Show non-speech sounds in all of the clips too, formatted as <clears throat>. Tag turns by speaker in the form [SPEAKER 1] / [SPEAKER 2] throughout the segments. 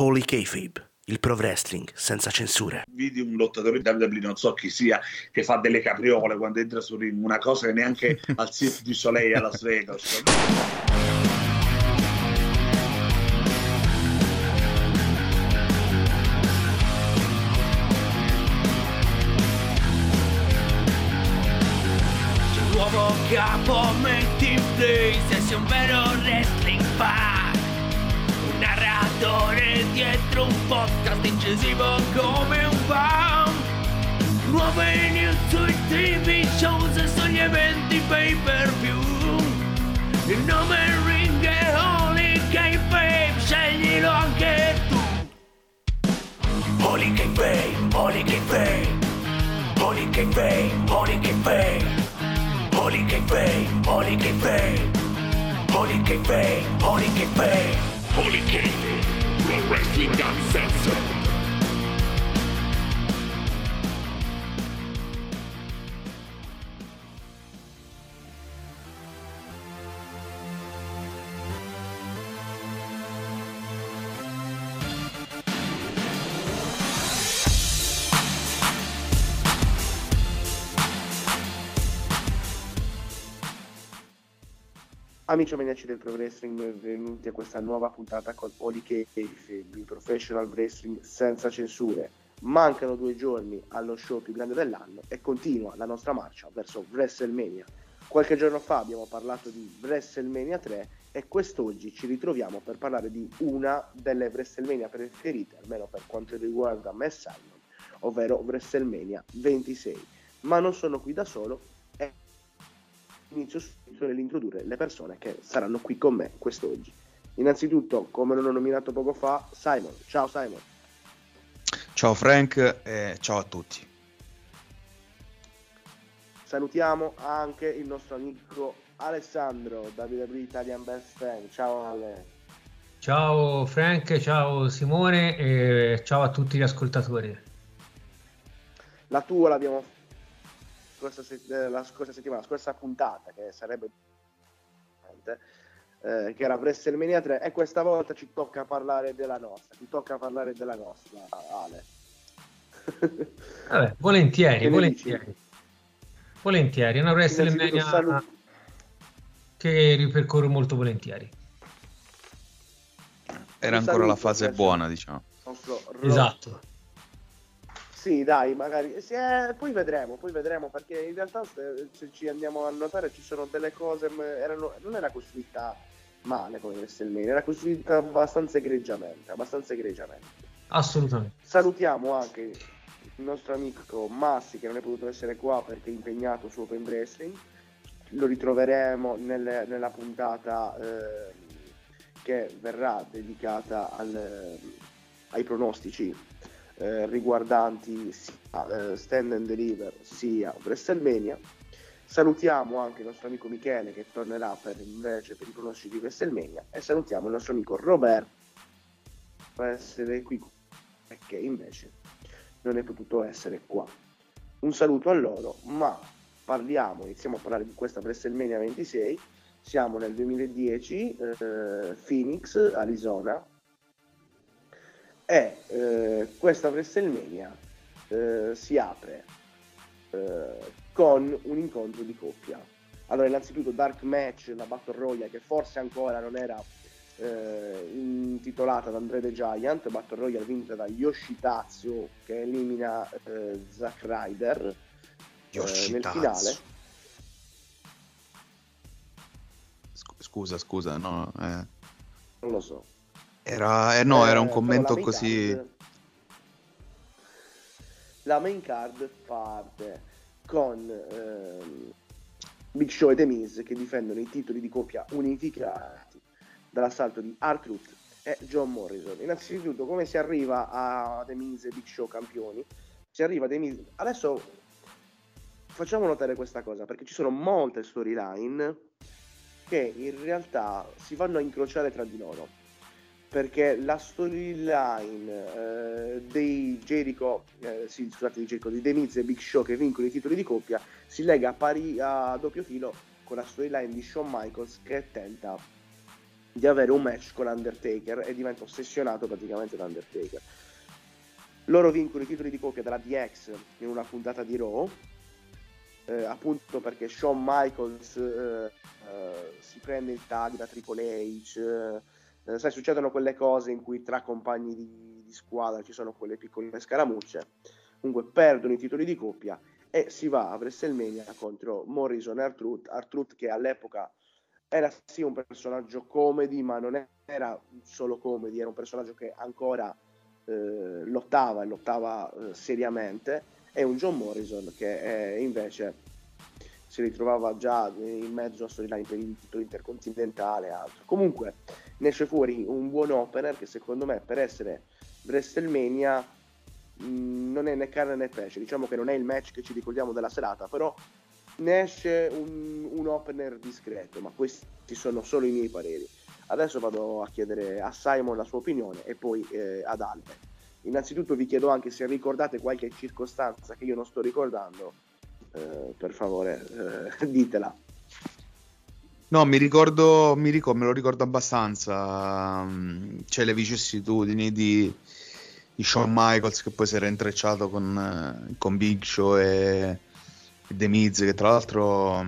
[SPEAKER 1] Holy Kayfabe, il pro wrestling senza censure.
[SPEAKER 2] Vidi un lottatore di WWE, non so chi sia, che fa delle capriole quando entra su ring, una cosa che neanche <laughs> al Cirque du Soleil a Las Vegas.
[SPEAKER 3] Nuovo capo metti in play se sei un vero wrestling fan Un narratore dietro un podcast incisivo come un fan Nuove news sui tv shows e sugli eventi pay per view Il nome ring è Holy K-Babe, sceglilo anche tu. Holy K-Babe, Holy K-Babe Holy K-Babe, Holy K-Babe Holy K-Bay, Holy K-Bay, Holy K-Bay, Holy K-Bay, Holy K-Bay, Pro Wrestling Uncensored.
[SPEAKER 4] Amici maniaci del Pro Wrestling, benvenuti a questa nuova puntata con Oli Kayfabe, il professional wrestling senza censure. Mancano due giorni allo show più grande dell'anno e continua la nostra marcia verso WrestleMania. Qualche giorno fa abbiamo parlato di WrestleMania 3 e quest'oggi ci ritroviamo per parlare di una delle WrestleMania preferite, almeno per quanto riguarda me e Simon, ovvero WrestleMania 26. Ma non sono qui da solo e inizio subito nell'introdurre le persone che saranno qui con me quest'oggi. Innanzitutto, come non ho nominato poco fa, Simon. Ciao Simon.
[SPEAKER 5] Ciao Frank e ciao a tutti.
[SPEAKER 4] Salutiamo anche il nostro amico Alessandro, WWE Italian Best Fan. Ciao Ale.
[SPEAKER 6] Ciao Frank, ciao Simone e ciao a tutti gli ascoltatori.
[SPEAKER 4] La tua l'abbiamo scorsa se- eh, la scorsa settimana, la scorsa puntata, che sarebbe eh, che era WrestleMania 3, e questa volta ci tocca parlare della nostra, ci tocca parlare della nostra, Ale. <laughs>
[SPEAKER 6] Vabbè, volentieri, volentieri. Volentieri, è una WrestleMania che ripercorro molto volentieri.
[SPEAKER 5] Era ancora la fase buona, diciamo.
[SPEAKER 4] il nostro Ro-
[SPEAKER 6] Esatto.
[SPEAKER 4] Sì, dai, magari. sì, eh, poi vedremo, poi vedremo, perché in realtà se, se ci andiamo a notare ci sono delle cose, m- erano- non era costruita male come WrestleMania, era costruita abbastanza egregiamente, abbastanza egregiamente.
[SPEAKER 6] Assolutamente.
[SPEAKER 4] Salutiamo anche il nostro amico Massi che non è potuto essere qua perché è impegnato su Open Wrestling. Lo ritroveremo nelle- nella puntata eh, che verrà dedicata al- ai pronostici eh, riguardanti sia eh, Stand and Deliver sia WrestleMania. Salutiamo anche il nostro amico Michele che tornerà per invece per i pronostici di WrestleMania e salutiamo il nostro amico Roberto per essere qui perché invece non è potuto essere qua. Un saluto a loro, ma parliamo, iniziamo a parlare di questa WrestleMania 26. Siamo nel 2010, eh, Phoenix, Arizona, e eh, questa WrestleMania eh, si apre eh, con un incontro di coppia. Allora, innanzitutto Dark Match, la Battle Royale, che forse ancora non era eh, intitolata da Andre the Giant, Battle Royale vinta da Yoshitatsu che elimina eh, Zack Ryder eh, nel finale.
[SPEAKER 5] Scu- Scusa, scusa, no. eh,
[SPEAKER 4] Non lo so.
[SPEAKER 5] Era, eh, no, era un
[SPEAKER 4] Eh,
[SPEAKER 5] commento
[SPEAKER 4] però la
[SPEAKER 5] così.
[SPEAKER 4] card- la main card parte con ehm, Big Show e The Miz che difendono i titoli di coppia unificati dall'assalto di R-Truth e John Morrison. Innanzitutto, come si arriva a The Miz e Big Show campioni? Si arriva a The Miz. Adesso facciamo notare questa cosa perché ci sono molte storyline che in realtà si vanno a incrociare tra di loro perché la storyline eh, dei Jericho, eh, sì, scusate, di Jericho, di The Miz e Big Show che vincono i titoli di coppia si lega a, pari, a doppio filo con la storyline di Shawn Michaels che tenta di avere un match con Undertaker e diventa ossessionato praticamente da Undertaker. Loro vincono i titoli di coppia dalla DX in una puntata di Raw, eh, appunto perché Shawn Michaels eh, eh, si prende il tag da Triple H, eh, sai, succedono quelle cose in cui tra compagni di, di squadra ci sono quelle piccole scaramucce, comunque perdono i titoli di coppia e si va a WrestleMania contro Morrison e Artruth, Artruth che all'epoca era sì un personaggio comedy, ma non era solo comedy, era un personaggio che ancora eh, lottava e lottava eh, seriamente, e un John Morrison che eh, invece si ritrovava già in mezzo a storyline per il titolo intercontinentale e altro. Comunque ne esce fuori un buon opener che secondo me per essere WrestleMania mh, mm, non è né carne né pesce, diciamo che non è il match che ci ricordiamo della serata, però ne esce un, un opener discreto, ma questi sono solo i miei pareri. Adesso vado a chiedere a Simon la sua opinione e poi eh, ad Albe. Innanzitutto vi chiedo anche se ricordate qualche circostanza che io non sto ricordando, eh, per favore eh, <laughs> ditela.
[SPEAKER 5] No, mi ricordo, mi ricordo, me lo ricordo abbastanza. Mm, c'è le vicissitudini di, di Shawn Michaels che poi si era intrecciato con, eh, con Big Show e The Miz che tra l'altro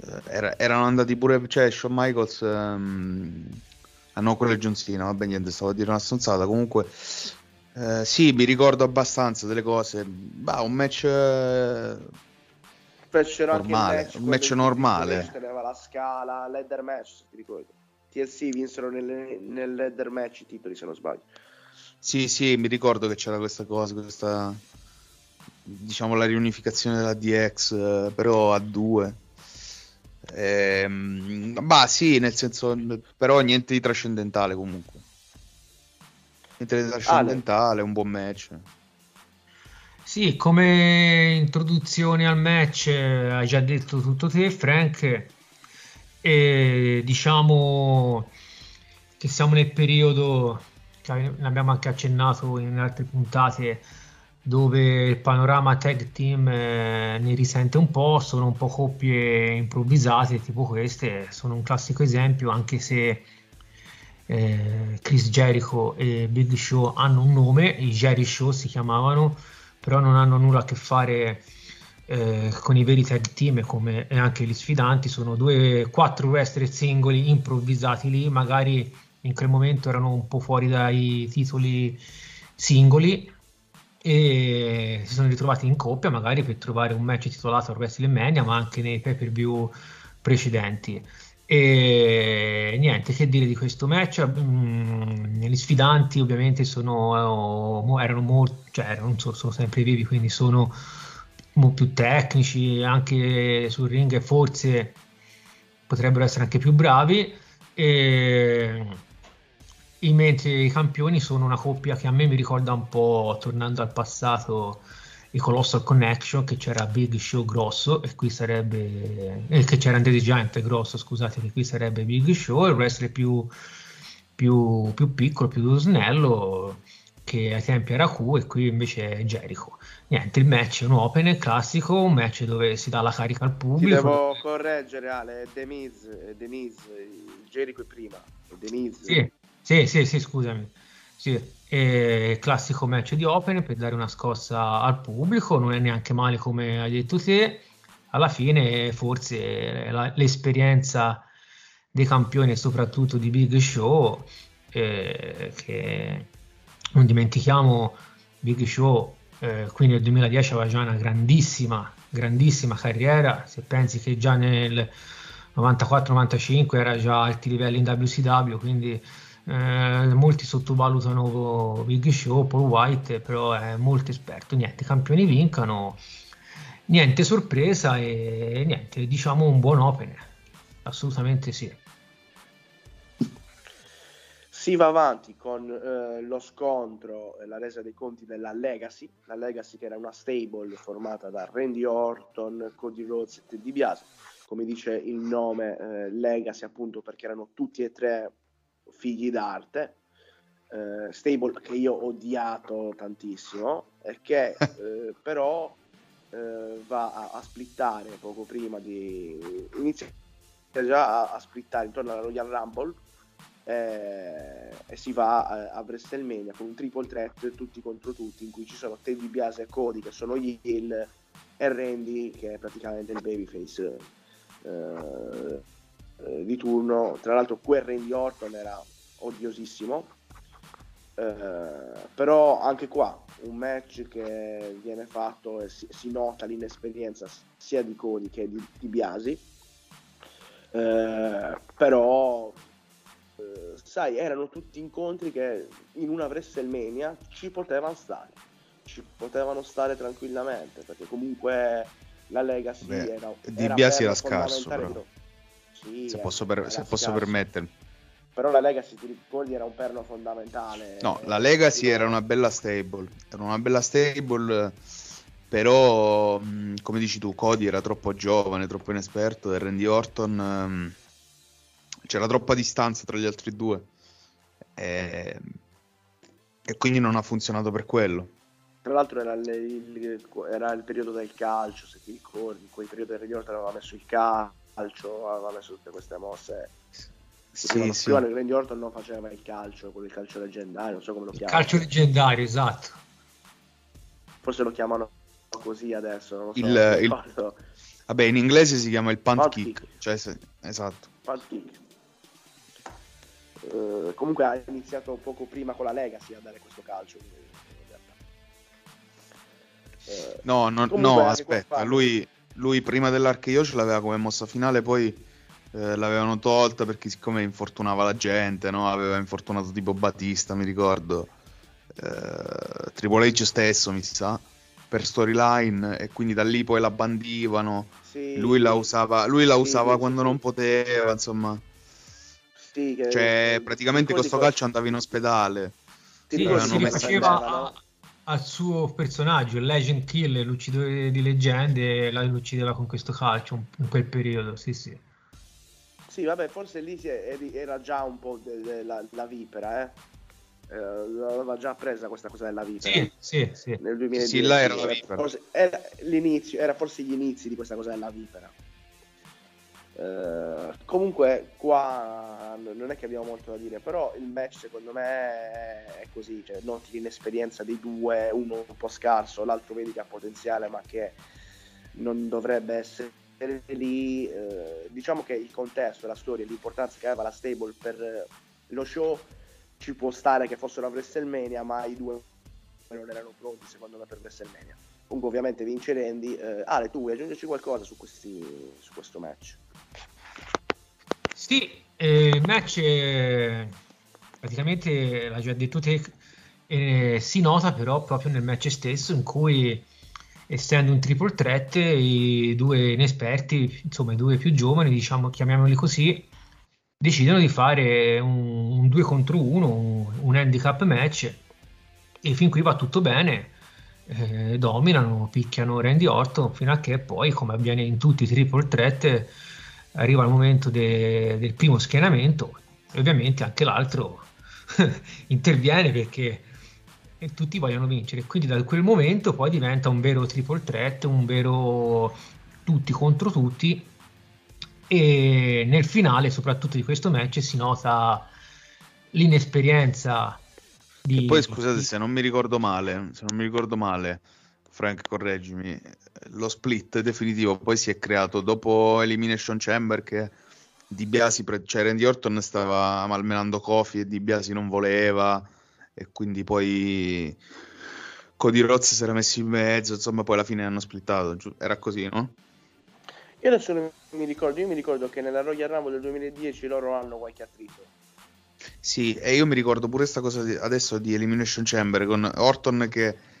[SPEAKER 5] eh, era, erano andati pure cioè Shawn Michaels um, ah no quello è John Cena vabbè niente stavo a dire una stronzata comunque eh, sì mi ricordo abbastanza delle cose. Bah, un match eh, normale match, un match normale.
[SPEAKER 4] Aveva la scala ladder match se ti ricordi. TLC vinsero nel, nel ladder match i titoli se non sbaglio.
[SPEAKER 5] Sì sì mi ricordo che c'era questa cosa questa diciamo la riunificazione della DX eh, però a due. Ehm, bah sì nel senso però niente di trascendentale comunque niente di trascendentale un buon match.
[SPEAKER 6] Sì come introduzione al match eh, hai già detto tutto te Frank. E diciamo che siamo nel periodo che abbiamo anche accennato in altre puntate dove il panorama tag team eh, ne risente un po', sono un po' coppie improvvisate tipo queste, sono un classico esempio anche se eh, Chris Jericho e Big Show hanno un nome, i Jerry Show si chiamavano, però non hanno nulla a che fare eh, con i veri tag team come anche gli sfidanti, sono due, quattro wrestler singoli improvvisati lì, magari in quel momento erano un po' fuori dai titoli singoli e si sono ritrovati in coppia magari per trovare un match titolato a WrestleMania ma anche nei pay per view precedenti e niente che dire di questo match? Mm, gli sfidanti ovviamente sono erano molto cioè erano, sono sempre vivi quindi sono più tecnici anche sul ring forse potrebbero essere anche più bravi. E mentre i campioni sono una coppia che a me mi ricorda un po', tornando al passato, i Colossal Connection, che c'era Big Show grosso, e qui sarebbe, eh, che c'era Andre Giant grosso, scusate, che qui sarebbe Big Show, il wrestler più, più, più piccolo, più snello, che ai tempi era Q, e qui invece è Jericho. Niente, il match è un open classico, un match dove si dà la carica al pubblico. Ti
[SPEAKER 4] devo correggere, Ale, è Denise, Denise, Jericho è prima, è Denise.
[SPEAKER 6] Sì sì, sì, sì, scusami. Sì, è classico match di Open per dare una scossa al pubblico, non è neanche male come hai detto te. Alla fine, forse la, l'esperienza dei campioni, soprattutto di Big Show, eh, che non dimentichiamo, Big Show eh, qui nel 2010 aveva già una grandissima, grandissima carriera. Se pensi che già nel 94-95 era già a alti livelli in WCW, quindi eh, molti sottovalutano Big Show, Paul White, però è molto esperto. Niente, i campioni vincano, niente sorpresa e niente, diciamo un buon opener. Assolutamente sì.
[SPEAKER 4] Si va avanti con eh, lo scontro e la resa dei conti della Legacy, la Legacy che era una stable formata da Randy Orton, Cody Rhodes e Ted DiBiase, come dice il nome eh, Legacy appunto perché erano tutti e tre figli d'arte, eh, stable che io ho odiato tantissimo e che <laughs> eh, però eh, va a, a, splittare poco prima di iniziare già a, a splittare intorno alla Royal Rumble eh, e si va a, a WrestleMania con un triple threat tutti contro tutti in cui ci sono Teddy Biase e Cody che sono gli heel e Randy che è praticamente il babyface eh, di turno. Tra l'altro quel Randy Orton era odiosissimo. Eh, però anche qua un match che viene fatto e si, si nota l'inesperienza sia di Cody che di, di Biasi. Eh, però eh, sai, erano tutti incontri che in una WrestleMania ci potevano stare, ci potevano stare tranquillamente, perché comunque la Legacy
[SPEAKER 5] Beh,
[SPEAKER 4] era,
[SPEAKER 5] Di Biasi era scarso, però.
[SPEAKER 4] Sì,
[SPEAKER 5] se
[SPEAKER 4] era-
[SPEAKER 5] posso, per- se posso permettermi.
[SPEAKER 4] Però la Legacy, ti ricordi, era un perno fondamentale.
[SPEAKER 5] No,
[SPEAKER 4] Eh,
[SPEAKER 5] la Legacy era una bella stable, era una bella stable, però come dici tu, Cody era troppo giovane, troppo inesperto e Randy Orton c'era troppa distanza tra gli altri due e, e quindi non ha funzionato per quello.
[SPEAKER 4] Tra l'altro era il, il- era il periodo del calcio, se ti ricordi, in quel periodo del Randy Orton aveva messo il calcio, aveva messo tutte queste mosse.
[SPEAKER 5] Sì, sì.
[SPEAKER 4] il Randy Orton non faceva il calcio, quello il calcio leggendario, non so come lo chiamano.
[SPEAKER 6] calcio leggendario, esatto.
[SPEAKER 4] Forse lo chiamano così adesso, non lo so.
[SPEAKER 5] Il-
[SPEAKER 4] non
[SPEAKER 5] il-. Vabbè, in inglese si chiama il punt,
[SPEAKER 4] Punt
[SPEAKER 5] kick,
[SPEAKER 4] kick.
[SPEAKER 5] cioè se- esatto.
[SPEAKER 4] Punt kick. Eh, comunque ha iniziato poco prima con la Legacy a dare questo calcio. in realtà. Eh,
[SPEAKER 5] No, no, no, aspetta,
[SPEAKER 4] fanno-
[SPEAKER 5] lui, lui prima dell'archeo ce l'aveva come mossa finale, poi eh, l'avevano tolta perché siccome infortunava la gente, no? Aveva infortunato tipo Battista, mi ricordo, eh, Triple H stesso, mi sa, per storyline e quindi da lì poi la bandivano.
[SPEAKER 4] sì,
[SPEAKER 5] Lui la usava, lui la
[SPEAKER 4] Sì,
[SPEAKER 5] usava
[SPEAKER 4] sì,
[SPEAKER 5] quando
[SPEAKER 4] sì.
[SPEAKER 5] non poteva, insomma.
[SPEAKER 4] sì, che-
[SPEAKER 5] Cioè, praticamente questo calcio andava in ospedale.
[SPEAKER 6] Sì, si
[SPEAKER 4] prendevano?
[SPEAKER 6] a- al suo personaggio, il Legend Kill, l'uccidore di leggende, la lo uccideva con questo calcio in quel periodo, sì sì.
[SPEAKER 4] Sì, vabbè, forse lì si è- era già un po' de- de- la, la vipera, eh. Eh, L'aveva già presa questa cosa della vipera.
[SPEAKER 6] Sì, sì, sì.
[SPEAKER 4] Nel 2010.
[SPEAKER 5] Sì, là era la vipera.
[SPEAKER 4] Forse, era l'inizio, era forse gli inizi di questa cosa della vipera. Eh, comunque qua non è che abbiamo molto da dire, però il match secondo me è così, cioè, noti l'inesperienza dei due, uno un po' scarso, l'altro vedi che ha potenziale ma che non dovrebbe essere lì. eh, diciamo che il contesto, la storia, l'importanza che aveva la stable per lo show ci può stare che fossero a WrestleMania, ma i due non erano pronti secondo me per WrestleMania. Comunque ovviamente vince Randy. Eh, Ale, tu vuoi aggiungerci qualcosa su, questi, su questo match?
[SPEAKER 6] Sì, eh, match eh, praticamente l'ha già detto te, eh, si nota però proprio nel match stesso in cui essendo un triple threat i due inesperti, insomma i due più giovani, diciamo chiamiamoli così, decidono di fare un 2 contro 1, un, un handicap match e fin qui va tutto bene. eh, dominano, picchiano Randy Orton fino a che poi, come avviene in tutti i triple threat, arriva il momento de- del primo schienamento e ovviamente anche l'altro <laughs> interviene perché e tutti vogliono vincere. Quindi da quel momento poi diventa un vero triple threat, un vero tutti contro tutti e nel finale soprattutto di questo match si nota l'inesperienza di...
[SPEAKER 5] E poi scusate se non mi ricordo male, se non mi ricordo male, Frank, correggimi, lo split definitivo poi si è creato dopo Elimination Chamber che Di Biasi, cioè Randy Orton stava malmenando Kofi e Di Biasi non voleva e quindi poi Cody Rhodes si era messo in mezzo, insomma poi alla fine hanno splittato, era così, no?
[SPEAKER 4] Io adesso non mi ricordo, io mi ricordo che nella Royal Rumble del 2010 loro hanno qualche attrito.
[SPEAKER 5] Sì, e io mi ricordo pure questa cosa di- adesso di Elimination Chamber con Orton che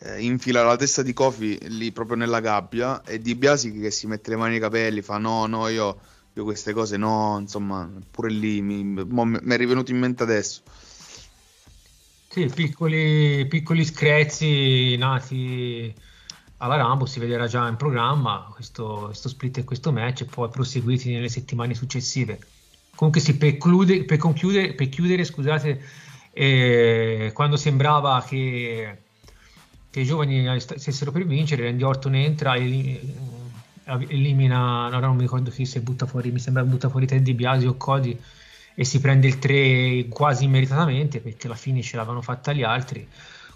[SPEAKER 5] eh, infila la testa di Kofi lì proprio nella gabbia e Di Biasi che si mette le mani nei capelli, fa no, no, io, io queste cose no, insomma, pure lì mi, mi è rivenuto in mente adesso.
[SPEAKER 6] Sì, piccoli, piccoli screzi nati alla Rambo, si vedrà già in programma questo, questo split e questo match e poi proseguiti nelle settimane successive. Comunque sì, per, clude- per per chiudere, scusate, eh, quando sembrava che, che i giovani st- stessero per vincere, Randy Orton entra e elimina, no, non mi ricordo chi si butta fuori, mi sembra butta fuori Teddy Biasi o Cody e si prende il 3 quasi immeritatamente perché la fine ce l'avevano fatta gli altri.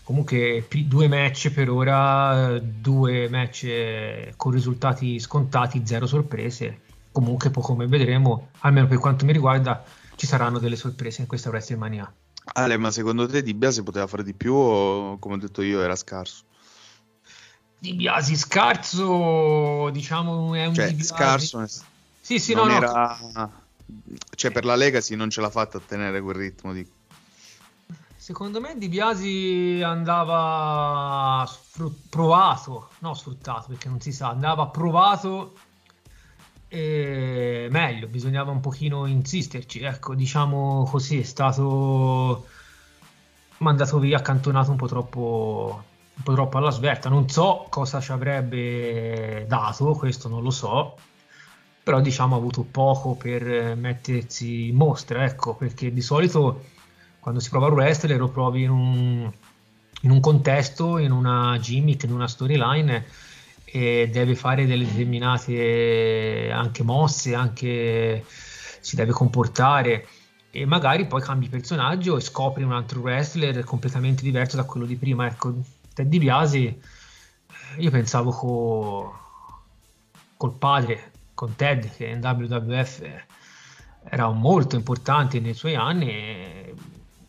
[SPEAKER 6] Comunque due match per ora, due match eh, con risultati scontati, zero sorprese. Comunque, come vedremo, almeno per quanto mi riguarda, ci saranno delle sorprese in questa WrestleMania.
[SPEAKER 5] Ale, ma secondo te Di Biase poteva fare di più o come ho detto io era scarso?
[SPEAKER 6] Di Biasi scarso, diciamo, è un
[SPEAKER 5] cioè, scarso.
[SPEAKER 6] Sì, sì,
[SPEAKER 5] non
[SPEAKER 6] no,
[SPEAKER 5] era...
[SPEAKER 6] no.
[SPEAKER 5] Cioè, per la Legacy non ce l'ha fatta a tenere quel ritmo di...
[SPEAKER 6] Secondo me Di Biasi andava sfrut- provato, no sfruttato perché non si sa, andava provato e meglio, bisognava un pochino insisterci, ecco, diciamo così, è stato mandato via, accantonato un po' troppo, un po' troppo alla svelta, non so cosa ci avrebbe dato, questo non lo so, però diciamo ha avuto poco per mettersi in mostra, ecco, perché di solito quando si prova a wrestler lo provi in un, in un contesto, in una gimmick, in una storyline e deve fare delle determinate anche mosse, anche si deve comportare e magari poi cambi personaggio e scopri un altro wrestler completamente diverso da quello di prima. Ecco, Ted DiBiase io pensavo co, col padre, con Ted che in WWF era molto importante nei suoi anni e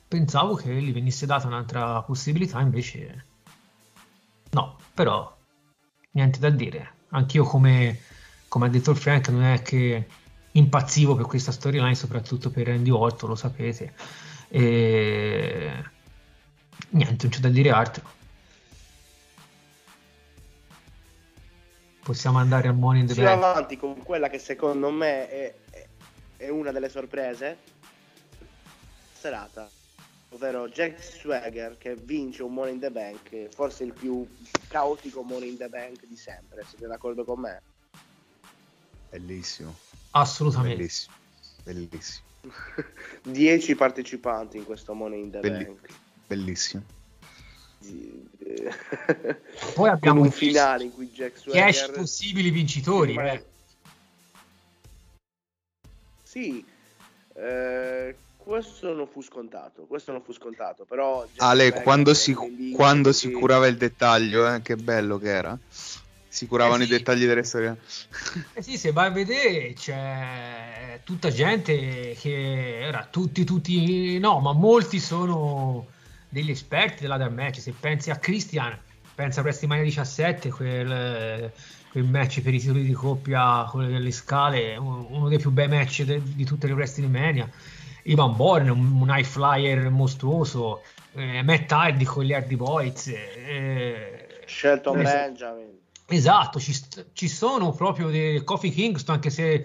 [SPEAKER 6] pensavo che gli venisse data un'altra possibilità, invece no, però niente da dire. Anch'io, come, come ha detto il Frank, non è che impazzivo per questa storyline, soprattutto per Randy Orton, lo sapete. E... Niente, non c'è da dire altro. Possiamo andare al Money in the
[SPEAKER 4] Andiamo
[SPEAKER 6] Bank.
[SPEAKER 4] avanti con quella che secondo me è- è una delle sorprese serata, ovvero Jack Swagger che vince un Money in the Bank, forse il più caotico Money in the Bank di sempre, siete d'accordo con me?
[SPEAKER 5] Bellissimo,
[SPEAKER 6] Assolutamente.
[SPEAKER 5] bellissimo, bellissimo, <laughs>
[SPEAKER 4] 10 partecipanti in questo Money in the
[SPEAKER 5] Belli-
[SPEAKER 4] Bank.
[SPEAKER 5] bellissimo. <laughs>
[SPEAKER 6] Poi abbiamo
[SPEAKER 4] un finale in cui Jack
[SPEAKER 6] 10
[SPEAKER 4] Swagger
[SPEAKER 6] possibili vincitori. eh.
[SPEAKER 4] Sì, eh, questo non fu scontato, questo non fu scontato, però...
[SPEAKER 5] Ale, quando si, quando si curava il dettaglio, eh, che bello che era. Si curavano
[SPEAKER 6] Eh
[SPEAKER 5] i
[SPEAKER 6] sì.
[SPEAKER 5] dettagli delle storie. <laughs>
[SPEAKER 6] Eh sì, se vai a vedere c'è tutta gente che era tutti, tutti, no, ma molti sono degli esperti della Dark Match. Se pensi a Christian, pensa a WrestleMania 17, quel, quel match per i titoli di coppia con le scale, uno uno dei più bei match de- di tutte le WrestleMania. Ivan Bourne, un, un high flyer mostruoso, eh, Matt Hardy con gli Hardy Boys. eh,
[SPEAKER 4] Shelton
[SPEAKER 6] eh,
[SPEAKER 4] Benjamin.
[SPEAKER 6] Esatto, ci, ci sono proprio dei Kofi Kingston, anche se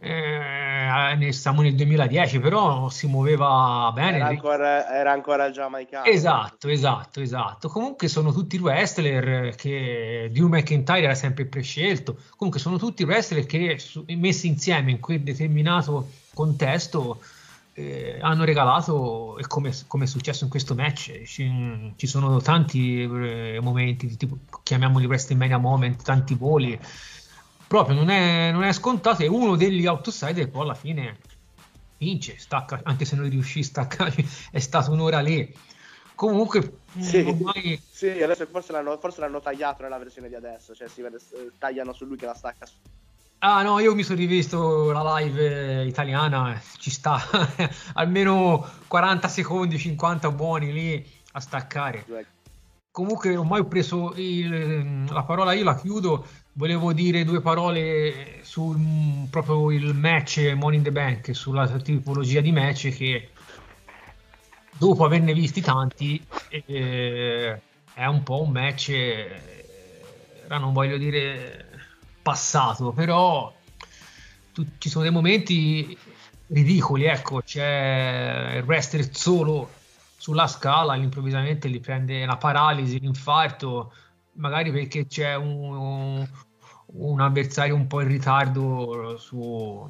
[SPEAKER 6] eh, ne siamo nel 2010, però si muoveva bene.
[SPEAKER 4] Era ancora, era ancora giamaicano.
[SPEAKER 6] Esatto, esatto, esatto. Comunque sono tutti wrestler che Drew McIntyre era sempre prescelto. Comunque sono tutti wrestler che messi insieme in quel determinato contesto eh, hanno regalato, e come, come è successo in questo match, ci, ci sono tanti eh, momenti, di tipo, chiamiamoli WrestleMania moment, tanti voli. Proprio non è, non è scontato e uno degli outsider poi alla fine vince, stacca, anche se non riuscì a staccare, <laughs> è stato un'ora lì. Comunque,
[SPEAKER 4] Sì.
[SPEAKER 6] ormai
[SPEAKER 4] Sì, adesso forse l'hanno, forse l'hanno tagliato nella versione di adesso, cioè si eh, tagliano su lui che la stacca.
[SPEAKER 6] Ah no, io mi sono rivisto la live italiana, ci sta. <laughs> Almeno 40 secondi, 50 buoni lì a staccare. Comunque ormai ho preso il- la parola, io la chiudo, volevo dire due parole sul mm, proprio il match Money in the Bank, sulla tipologia di match che dopo averne visti tanti eh, è un po' un match, eh, non voglio dire passato, però tu- ci sono dei momenti ridicoli, ecco, c'è il wrestler solo sulla scala, improvvisamente gli prende la paralisi, l'infarto, magari perché c'è un, un avversario un po' in ritardo su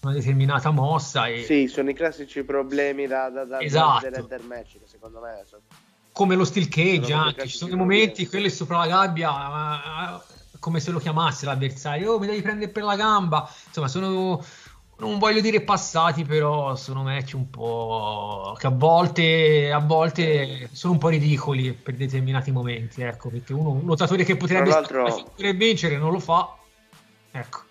[SPEAKER 6] una determinata mossa e
[SPEAKER 4] Sì, sono i classici problemi da, da, da,
[SPEAKER 6] Esatto.
[SPEAKER 4] del intermatch che secondo me sono...
[SPEAKER 6] come lo steel cage anche, ci sono dei momenti, quelli sopra la gabbia, come se lo chiamasse l'avversario, oh, mi devi prendere per la gamba. Insomma, sono non voglio dire passati, però sono match un po' che a volte, a volte sono un po' ridicoli per determinati momenti, ecco, perché uno, un lottatore che potrebbe, potrebbe vincere non lo fa, ecco.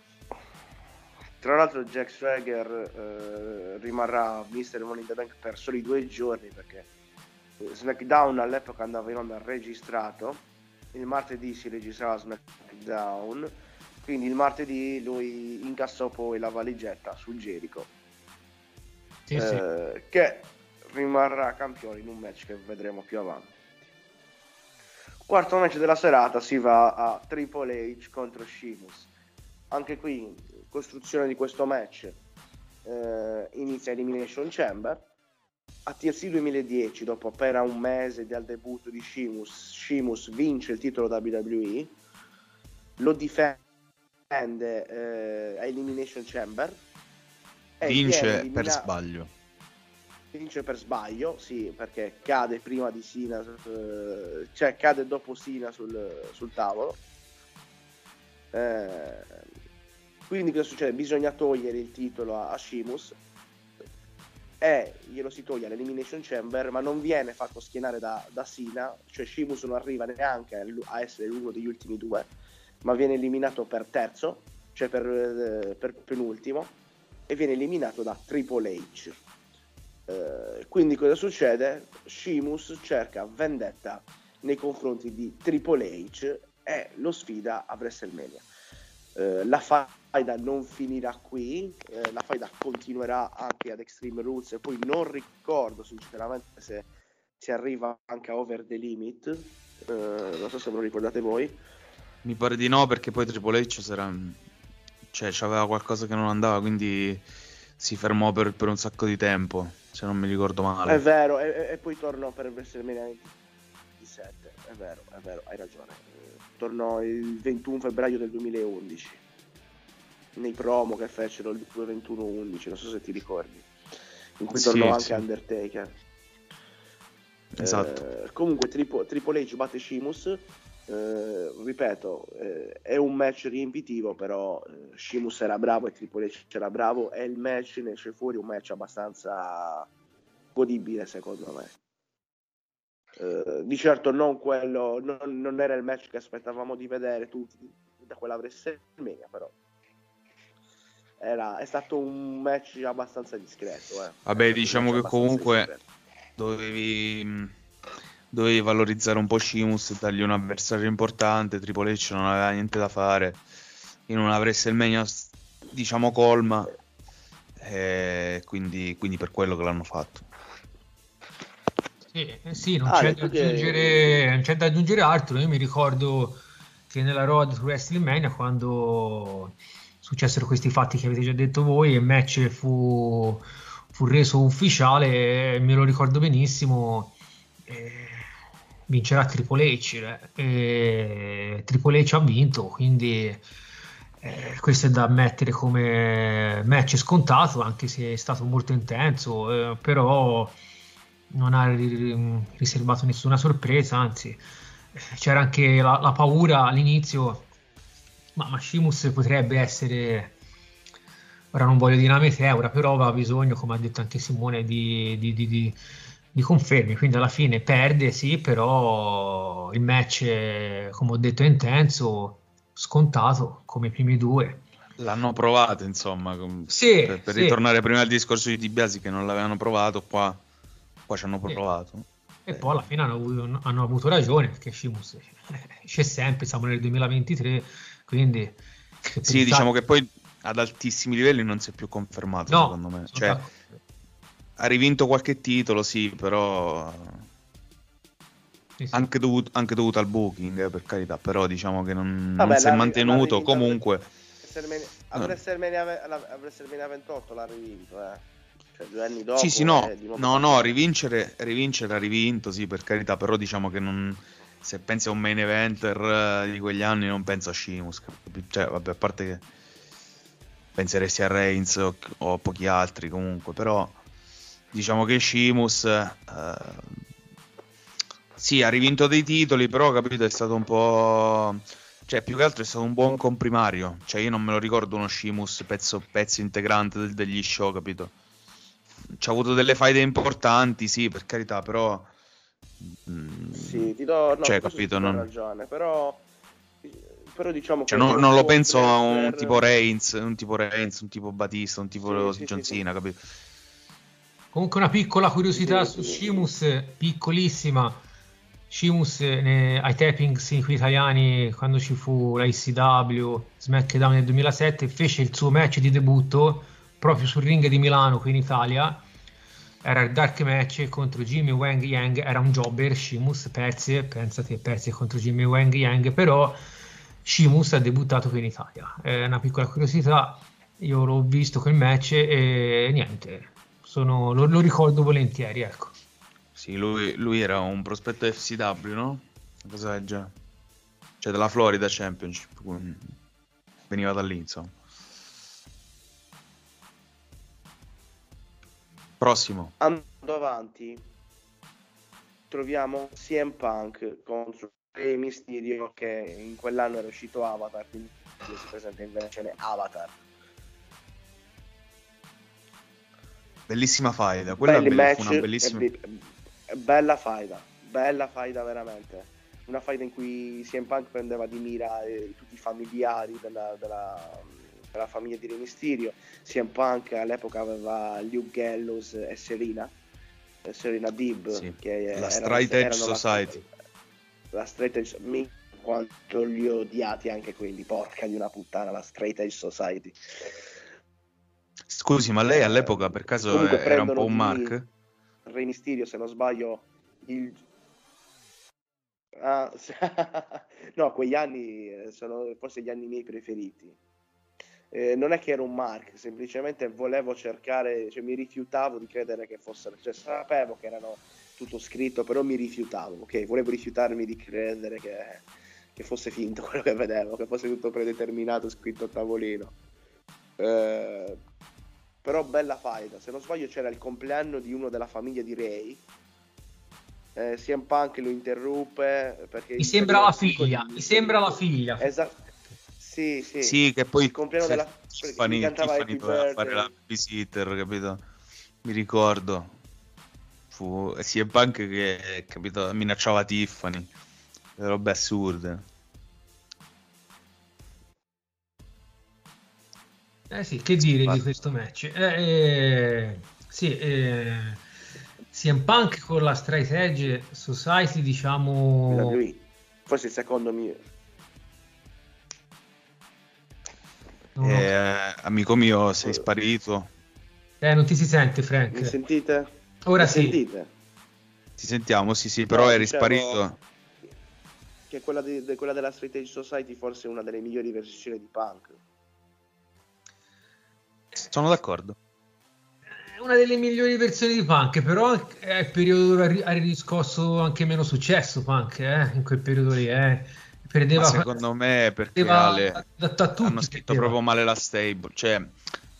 [SPEAKER 4] Tra l'altro Jack Swagger eh, rimarrà Mister Money in the Bank per soli due giorni perché SmackDown all'epoca andava in onda registrato, il martedì si registrava SmackDown quindi il martedì lui incassò poi la valigetta sul Jericho, sì, eh, sì. che rimarrà campione in un match che vedremo più avanti. Quarto match della serata si va a Triple H contro Sheamus. Anche qui, costruzione di questo match eh, inizia Elimination Chamber. A TLC 2010, dopo appena un mese dal debutto di Sheamus, Sheamus vince il titolo WWE, lo difende eh, a Elimination Chamber.
[SPEAKER 5] Vince elimina... per sbaglio.
[SPEAKER 4] Vince per sbaglio sì perché cade prima di Sina eh, cioè cade dopo Sina sul, sul tavolo. Eh, quindi cosa succede? bisogna togliere il titolo a, a Shimus e glielo si toglie all'Elimination Chamber ma non viene fatto schienare da, da Sina cioè Shimus non arriva neanche a essere uno degli ultimi due ma viene eliminato per terzo, cioè per, eh, per penultimo, e viene eliminato da Triple H. Eh, quindi cosa succede? Shimus cerca vendetta nei confronti di Triple H e lo sfida a WrestleMania. Eh, la faida non finirà qui, eh, la faida continuerà anche ad Extreme Rules e poi non ricordo sinceramente se si arriva anche a Over the Limit, eh, non so se ve lo ricordate voi.
[SPEAKER 5] Mi pare di no perché poi Triple H sarà... cioè c'aveva qualcosa che non andava quindi si fermò per, per un sacco di tempo se non mi ricordo male.
[SPEAKER 4] È vero e, e poi tornò per WrestleMania 27 è vero, è vero, hai ragione. Tornò il 21 febbraio del 2011 nei promo che fecero il 21-11, non so se ti ricordi, in cui tornò sì, anche sì. Undertaker.
[SPEAKER 5] Esatto.
[SPEAKER 4] Eh, comunque Triple, Triple H batte Sheamus eh, ripeto, eh, è un match riempitivo, però eh, Shimus era bravo e Triple H era bravo e il match ne esce fuori un match abbastanza godibile secondo me. Eh, di certo non quello, non, non, era il match che aspettavamo di vedere tutti da quella WrestleMania, però era, è stato un match abbastanza discreto. Eh.
[SPEAKER 5] Vabbè, diciamo che comunque discreto. dovevi dovevi valorizzare un po' Shimus, dargli un avversario importante, Triple H non aveva niente da fare in una WrestleMania diciamo colma e quindi, quindi per quello che l'hanno fatto.
[SPEAKER 6] Sì, eh sì non, ah, c'è aggiungere, non, c'è da aggiungere, altro. Io mi ricordo che nella Road to WrestleMania, quando successero questi fatti che avete già detto voi, il match fu, fu reso ufficiale, me lo ricordo benissimo. Eh, vincerà Triple H e Triple H ha vinto quindi eh, questo è da ammettere come match scontato anche se è stato molto intenso eh, però non ha riservato nessuna sorpresa anzi eh, c'era anche la, la paura all'inizio ma Mashimus potrebbe essere ora non voglio dire una meteora però aveva bisogno come ha detto anche Simone di, di, di, di confermi, quindi alla fine perde sì, però il match, come ho detto, è intenso, scontato come i primi due.
[SPEAKER 5] L'hanno provato, insomma, sì, per, per sì. ritornare prima al discorso di Dibiasi che non l'avevano provato, qua, qua ci hanno provato. Sì.
[SPEAKER 6] E eh. poi alla fine hanno avuto, hanno avuto ragione, perché Shimus c'è sempre, siamo nel 2023, quindi...
[SPEAKER 5] Sì, pensate... diciamo che poi ad altissimi livelli non si è più confermato, no, secondo me. Cioè, ha rivinto qualche titolo, sì, però sì, sì. Anche, dovuto, anche, dovuto, al booking, eh, per carità, però diciamo che non, Vabbè, non si è mantenuto comunque.
[SPEAKER 4] A WrestleMania, a WrestleMania 28 l'ha rivinto, eh. Cioè, due anni dopo.
[SPEAKER 5] Sì, sì, no, no, no, rivincere, rivincere ha rivinto, sì, per carità, però diciamo che non, se pensi a un main eventer eh, di quegli anni non penso a Shimus, cioè, vabbè, a parte che penseresti a Reigns o, o a pochi altri comunque, però diciamo che Shimus eh, sì ha rivinto dei titoli però capito è stato un po' Cioè, più che altro è stato un buon comprimario. Cioè, io non me lo ricordo uno Shimus pezzo, pezzo integrante degli show, capito? C'ha avuto delle faide importanti, sì, per carità, però... mm,
[SPEAKER 4] Sì, ti do, no,
[SPEAKER 5] Cioè, capito, non-
[SPEAKER 4] ragione, però, però diciamo
[SPEAKER 5] Cioè,
[SPEAKER 4] che
[SPEAKER 5] non, non lo
[SPEAKER 4] per-
[SPEAKER 5] penso a un
[SPEAKER 4] per-
[SPEAKER 5] tipo Reigns, un tipo Reigns, un tipo Batista, un tipo
[SPEAKER 4] Sì, sì,
[SPEAKER 5] John
[SPEAKER 4] sì,
[SPEAKER 5] Cena, capito?
[SPEAKER 6] Comunque una piccola curiosità
[SPEAKER 4] Sì,
[SPEAKER 6] su
[SPEAKER 4] sì.
[SPEAKER 6] Shimus, piccolissima. Shimus ne- ai tapings in cui italiani, quando ci fu la ICW, SmackDown nel 2007, fece il suo match di debutto proprio sul ring di Milano qui in Italia. Era il dark match contro Jimmy Wang Yang, era un jobber, Shimus perse, pensate perse contro Jimmy Wang Yang, però Shimus ha debuttato qui in Italia. È una piccola curiosità, io l'ho visto quel match e niente, sono- lo, lo ricordo volentieri, ecco.
[SPEAKER 5] Sì, lui, lui era un prospetto FCW, no? Cosa del genere. Cioè della Florida Championship. Veniva da lì, insomma. Prossimo.
[SPEAKER 4] Andando avanti, troviamo CM Punk contro Rey Mysterio che in quell'anno era uscito Avatar, quindi si presenta in versione Avatar.
[SPEAKER 5] Bellissima faida. Quella
[SPEAKER 4] Belli
[SPEAKER 5] be-
[SPEAKER 4] match,
[SPEAKER 5] bellissima...
[SPEAKER 4] be- bella faida, bella faida veramente. Una faida in cui CM Punk prendeva di mira eh, tutti i familiari della, della- della famiglia di Rey Mysterio. CM Punk all'epoca aveva Luke Gallows e Serena, eh, Serena Dib,
[SPEAKER 5] Sì,
[SPEAKER 4] che
[SPEAKER 5] la Straight Edge
[SPEAKER 4] erano la-
[SPEAKER 5] Society.
[SPEAKER 4] La, Straight Edge mi- quanto li ho odiati anche quelli, porca di una puttana, la Straight Edge Society.
[SPEAKER 5] Scusi, ma lei all'epoca per caso era un po' un Mark?
[SPEAKER 4] Re Mysterio, se non sbaglio, il... Ah, <laughs> no, quegli anni eh, sono forse gli anni miei preferiti. Eh, non è che ero un Mark, semplicemente volevo cercare, cioè mi rifiutavo di credere che fossero, cioè sapevo che erano tutto scritto, però mi rifiutavo, ok? Volevo rifiutarmi di credere che, che fosse finto quello che vedevo, che fosse tutto predeterminato, scritto a tavolino. Eh, però bella faida, se non sbaglio c'era il compleanno di uno della famiglia di Ray. Eh, CM Punk lo interruppe perché
[SPEAKER 6] Mi sembra la figlia, mi sembra la figlia.
[SPEAKER 4] Esatto. Sì, sì.
[SPEAKER 5] Sì, che poi
[SPEAKER 4] Il compleanno della-
[SPEAKER 5] Tiffany,
[SPEAKER 4] cantava
[SPEAKER 5] Tiffany doveva fare la babysitter, capito? Mi ricordo. Fu sia Punk che, capito, minacciava Tiffany. Le robe assurde.
[SPEAKER 6] Eh sì, che dire di questo match? Eh, eh, sì, eh, CM Punk con la Straight Edge Society, diciamo...
[SPEAKER 4] Lui, forse il secondo mio.
[SPEAKER 6] Ho-
[SPEAKER 5] Eh, amico mio, sei sparito.
[SPEAKER 6] eh, non ti si sente, Frank.
[SPEAKER 4] Mi sentite?
[SPEAKER 6] Ora
[SPEAKER 4] Mi
[SPEAKER 6] sì.
[SPEAKER 4] sentite?
[SPEAKER 5] Ti sentiamo, sì, sì, però
[SPEAKER 4] No,
[SPEAKER 5] eri sparito.
[SPEAKER 4] Che quella, di- de- quella della Straight Edge Society forse è una delle migliori versioni di Punk.
[SPEAKER 5] Sono d'accordo.
[SPEAKER 6] È una delle migliori versioni di Punk, però è il periodo dove ha riscosso anche meno successo Punk, eh, in quel periodo lì, eh. Perdeva,
[SPEAKER 5] Ma secondo me perché Ale,
[SPEAKER 6] da, da tutti.
[SPEAKER 5] hanno scritto
[SPEAKER 6] perdeva.
[SPEAKER 5] proprio male la stable. Cioè,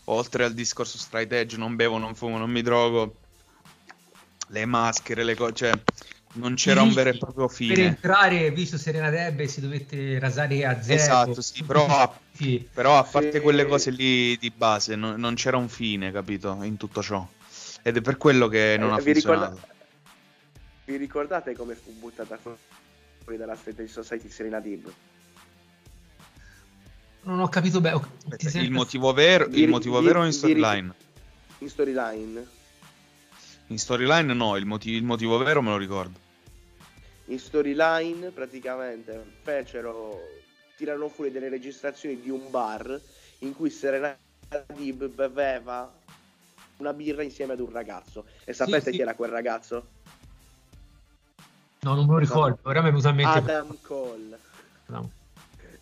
[SPEAKER 5] oltre al discorso straight edge, non bevo, non fumo, non mi drogo. Le maschere, le cose, cioè, non c'era un vero e proprio
[SPEAKER 6] Per
[SPEAKER 5] fine.
[SPEAKER 6] entrare, visto Serena Debbe, si dovette rasare a zero.
[SPEAKER 5] Esatto, sì, però a, <laughs>
[SPEAKER 6] Sì.
[SPEAKER 5] però a parte
[SPEAKER 4] Sì.
[SPEAKER 5] quelle cose lì di base, non, non c'era un fine, capito, in tutto ciò. Ed è per quello che non
[SPEAKER 4] Eh,
[SPEAKER 5] ha
[SPEAKER 4] vi, ricorda-
[SPEAKER 5] funzionato.
[SPEAKER 4] vi ricordate come fu buttata fuori dalla Straight Edge Society Serena Dib?
[SPEAKER 6] Non ho capito bene.
[SPEAKER 5] Aspetta, Il motivo vero,
[SPEAKER 4] Vi-
[SPEAKER 5] il motivo
[SPEAKER 4] vi-
[SPEAKER 5] vero in
[SPEAKER 4] vi-
[SPEAKER 5] storyline?
[SPEAKER 4] In storyline?
[SPEAKER 5] In storyline no, il, moti- il motivo vero me lo ricordo.
[SPEAKER 4] in storyline praticamente fecero tirarono fuori delle registrazioni di un bar in cui Serena Dib beveva una birra insieme ad un ragazzo e sapete
[SPEAKER 6] sì.
[SPEAKER 4] chi era quel ragazzo?
[SPEAKER 6] No, non me lo ricordo. Ora mi è venuto in mente.
[SPEAKER 4] Adam Cole
[SPEAKER 6] No.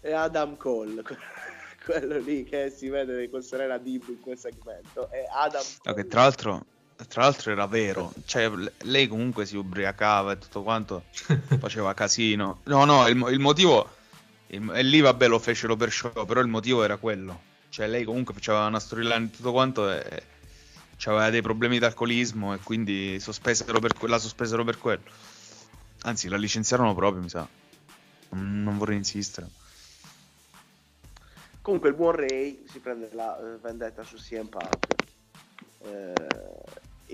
[SPEAKER 4] è Adam Cole <laughs> quello lì che si vede con Serena Dib in quel segmento è Adam
[SPEAKER 5] No,
[SPEAKER 4] Cole
[SPEAKER 5] che tra l'altro, tra l'altro era vero, cioè lei comunque si ubriacava e tutto quanto, <laughs> faceva casino. No, no, il, il motivo, il- e lì vabbè lo fecero per show, però il motivo era quello. Cioè lei comunque faceva una storyline e tutto quanto e aveva dei problemi di alcolismo e quindi sospesero per la sospesero per quello. Anzi, la licenziarono proprio, mi sa. Non, vorrei insistere.
[SPEAKER 4] Comunque il buon Ray si prende la eh, vendetta su CM Punk eh,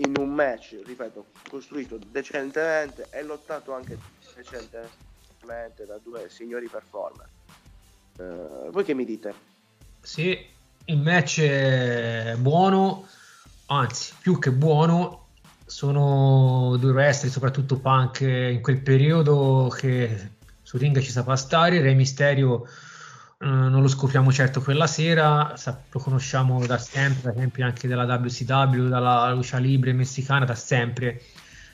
[SPEAKER 4] in un match, ripeto, costruito decentemente e lottato anche decentemente da due signori performer. Eh, voi che mi dite?
[SPEAKER 6] Sì, il match è buono, anzi, più che buono, sono due wrestler, soprattutto Punk in quel periodo che su ring ci sapeva stare, Re Mysterio eh, non lo scopriamo certo quella sera, lo conosciamo da sempre, ad esempio anche dalla WCW, dalla lucia libre messicana, da sempre,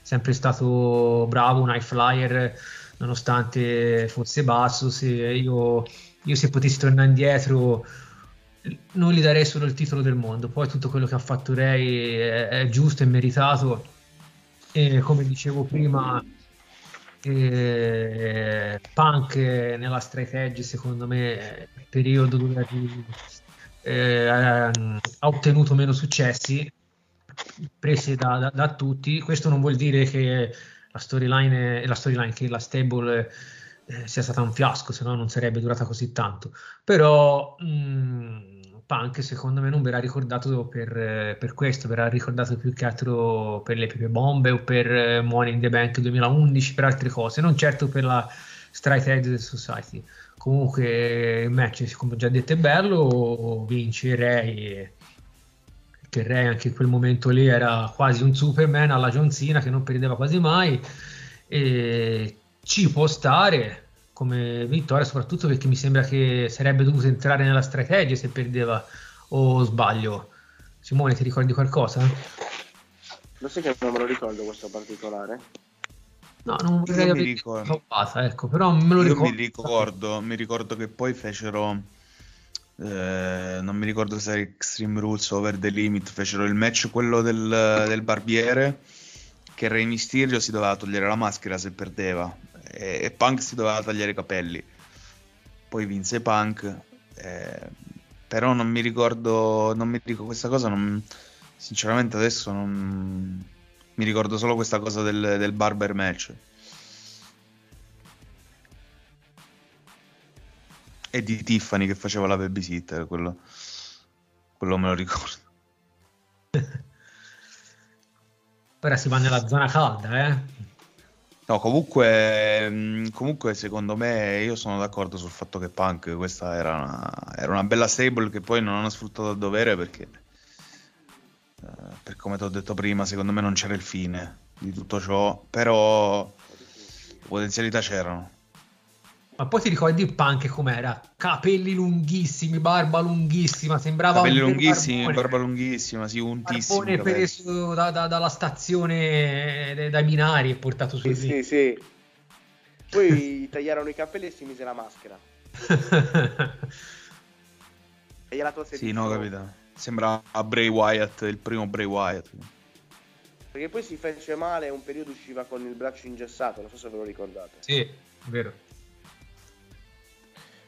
[SPEAKER 6] sempre stato bravo, un high flyer, nonostante fosse basso, se io, io se potessi tornare indietro non gli darei solo il titolo del mondo, poi tutto quello che ha fatto Ray è, è giusto e meritato e come dicevo prima eh, Punk nella straight edge secondo me il periodo dove eh, ha ottenuto meno successi presi da, da, da, tutti. Questo non vuol dire che la storyline, la storyline che la stable eh, sia stata un fiasco se no non sarebbe durata così tanto. Però mh, mm, Punk secondo me non verrà ricordato per, per, questo, verrà ricordato più che altro per le Pepe Bombe o per eh, in the Bank 2011, per altre cose, non certo per la Straight Edge Society. Comunque il match, come ho già detto, è bello, vince Ray, che Ray anche in quel momento lì era quasi un Superman alla John che non perdeva quasi mai, e ci può stare, come vittoria, soprattutto perché mi sembra che sarebbe dovuto entrare nella strategia se perdeva o sbaglio. Simone, ti ricordi qualcosa?
[SPEAKER 4] Lo sai che non me lo ricordo questo particolare?
[SPEAKER 6] No, non vorrei mi ricordo. Trovata, ecco, però me lo
[SPEAKER 5] Io
[SPEAKER 6] ricordo.
[SPEAKER 5] Mi ricordo, mi ricordo che poi fecero eh, non mi ricordo se era Extreme Rules o Over the Limit, fecero il match quello del, del barbiere che Rey Mysterio si doveva togliere la maschera se perdeva e, e Punk si doveva tagliare i capelli. Poi vinse Punk, eh, però non mi ricordo, non mi ricordo questa cosa, non, sinceramente adesso non mi ricordo solo questa cosa del, del barber match. E di Tiffany che faceva la babysitter, quello, quello me lo ricordo. <laughs>
[SPEAKER 6] Ora si va nella zona calda, eh?
[SPEAKER 5] No, comunque, mm, comunque, secondo me io sono d'accordo sul fatto che Punk questa era una, era una bella stable che poi non hanno sfruttato a dovere perché, eh, per come ti ho detto prima, secondo me non c'era il fine di tutto ciò, però potenzialità c'erano.
[SPEAKER 6] Ma poi ti ricordi il punk com'era? Capelli lunghissimi, barba lunghissima, sembrava
[SPEAKER 5] Capelli lunghissimi, barbone. barba lunghissima, sì, untissimo.
[SPEAKER 6] Barbone preso da, da, dalla stazione dai binari e portato su.
[SPEAKER 4] Sì, sì, sì. Poi tagliarono i capelli e si mise la maschera. <laughs> e gliela tolse
[SPEAKER 5] Sì, no, capito. Sembra Bray Wyatt, il primo Bray Wyatt.
[SPEAKER 4] Perché poi si fece male un periodo usciva con il braccio ingessato, non so se ve lo ricordate.
[SPEAKER 6] Sì, è vero.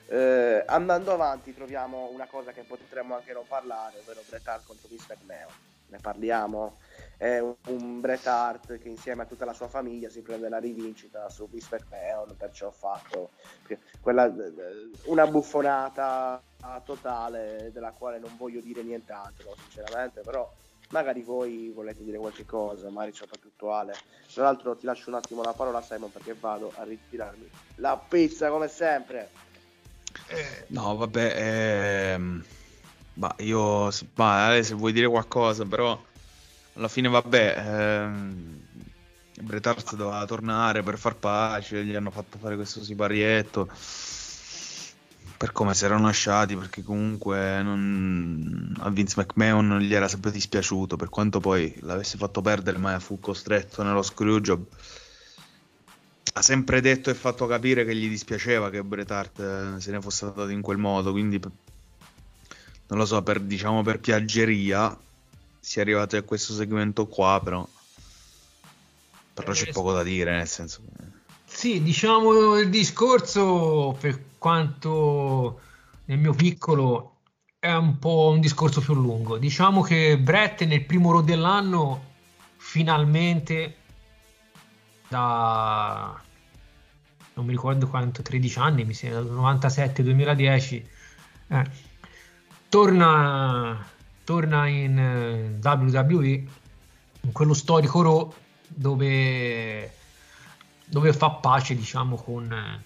[SPEAKER 4] Eh, andando avanti troviamo una cosa che potremmo anche non parlare, ovvero Bret Hart contro Vince McMahon. Ne parliamo? È un, un Bret Hart che insieme a tutta la sua famiglia si prende la rivincita su Vince McMahon per ciò fatto. Quella, una buffonata totale della quale non voglio dire nient'altro, sinceramente, però magari voi volete dire qualche cosa, magari c'è più attuale. Tra l'altro ti lascio un attimo la parola Simon perché vado a ritirarmi la pizza come sempre.
[SPEAKER 5] No, vabbè, ehm, bah, io, bah, se vuoi dire qualcosa, però alla fine, vabbè, ehm, Bret Hart doveva tornare per far pace, gli hanno fatto fare questo siparietto per come si erano lasciati, perché comunque non, a Vince McMahon gli era sempre dispiaciuto, per quanto poi l'avesse fatto perdere, ma fu costretto nello screwjob ha sempre detto e fatto capire che gli dispiaceva che Bret Hart eh, se ne fosse andato in quel modo, quindi non lo so, per, diciamo per piaggeria si è arrivati a questo segmento qua, però, però c'è poco da dire, nel senso
[SPEAKER 6] Sì, diciamo il discorso, per quanto nel mio piccolo è un po' un discorso più lungo. Diciamo che Brett nel primo road dell'anno finalmente da non mi ricordo quanto, 13 anni, mi sembra, 97-2010, eh, torna, torna in eh, WWE, in quello storico Raw dove, dove fa pace diciamo con,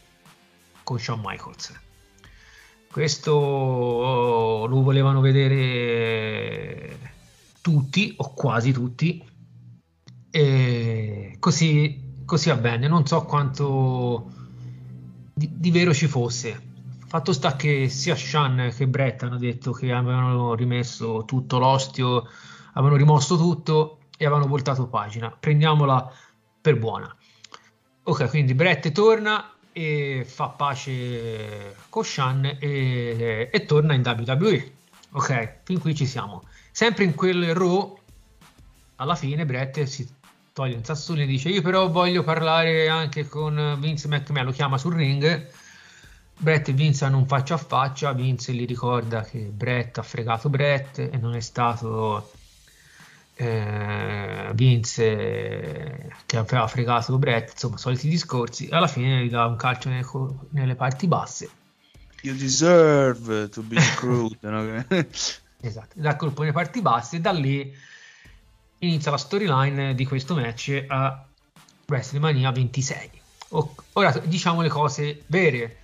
[SPEAKER 6] con Shawn Michaels. Questo lo volevano vedere tutti o quasi tutti e così, così avvenne. Non so quanto di, di vero ci fosse. Fatto sta che sia Sean che Brett hanno detto che avevano rimesso tutto l'ostio, avevano rimosso tutto e avevano voltato pagina. Prendiamola per buona. Ok, quindi Brett torna e fa pace con Sean e, e torna in WWE. Ok, fin qui ci siamo. Sempre in quel Raw, alla fine Brett si toglie un sassolino e dice io però voglio parlare anche con Vince McMahon, lo chiama sul ring. Brett e Vince hanno un faccia a faccia, Vince gli ricorda che Brett ha fregato Brett e non è stato eh, Vince che aveva fregato Brett, insomma soliti discorsi, alla fine gli dà un calcio nelle, nelle parti basse.
[SPEAKER 5] You deserve to be <laughs> screwed. no?
[SPEAKER 6] esatto, dà colpo nelle parti basse e da lì inizia la storyline di questo match a WrestleMania 26. ora diciamo le cose vere.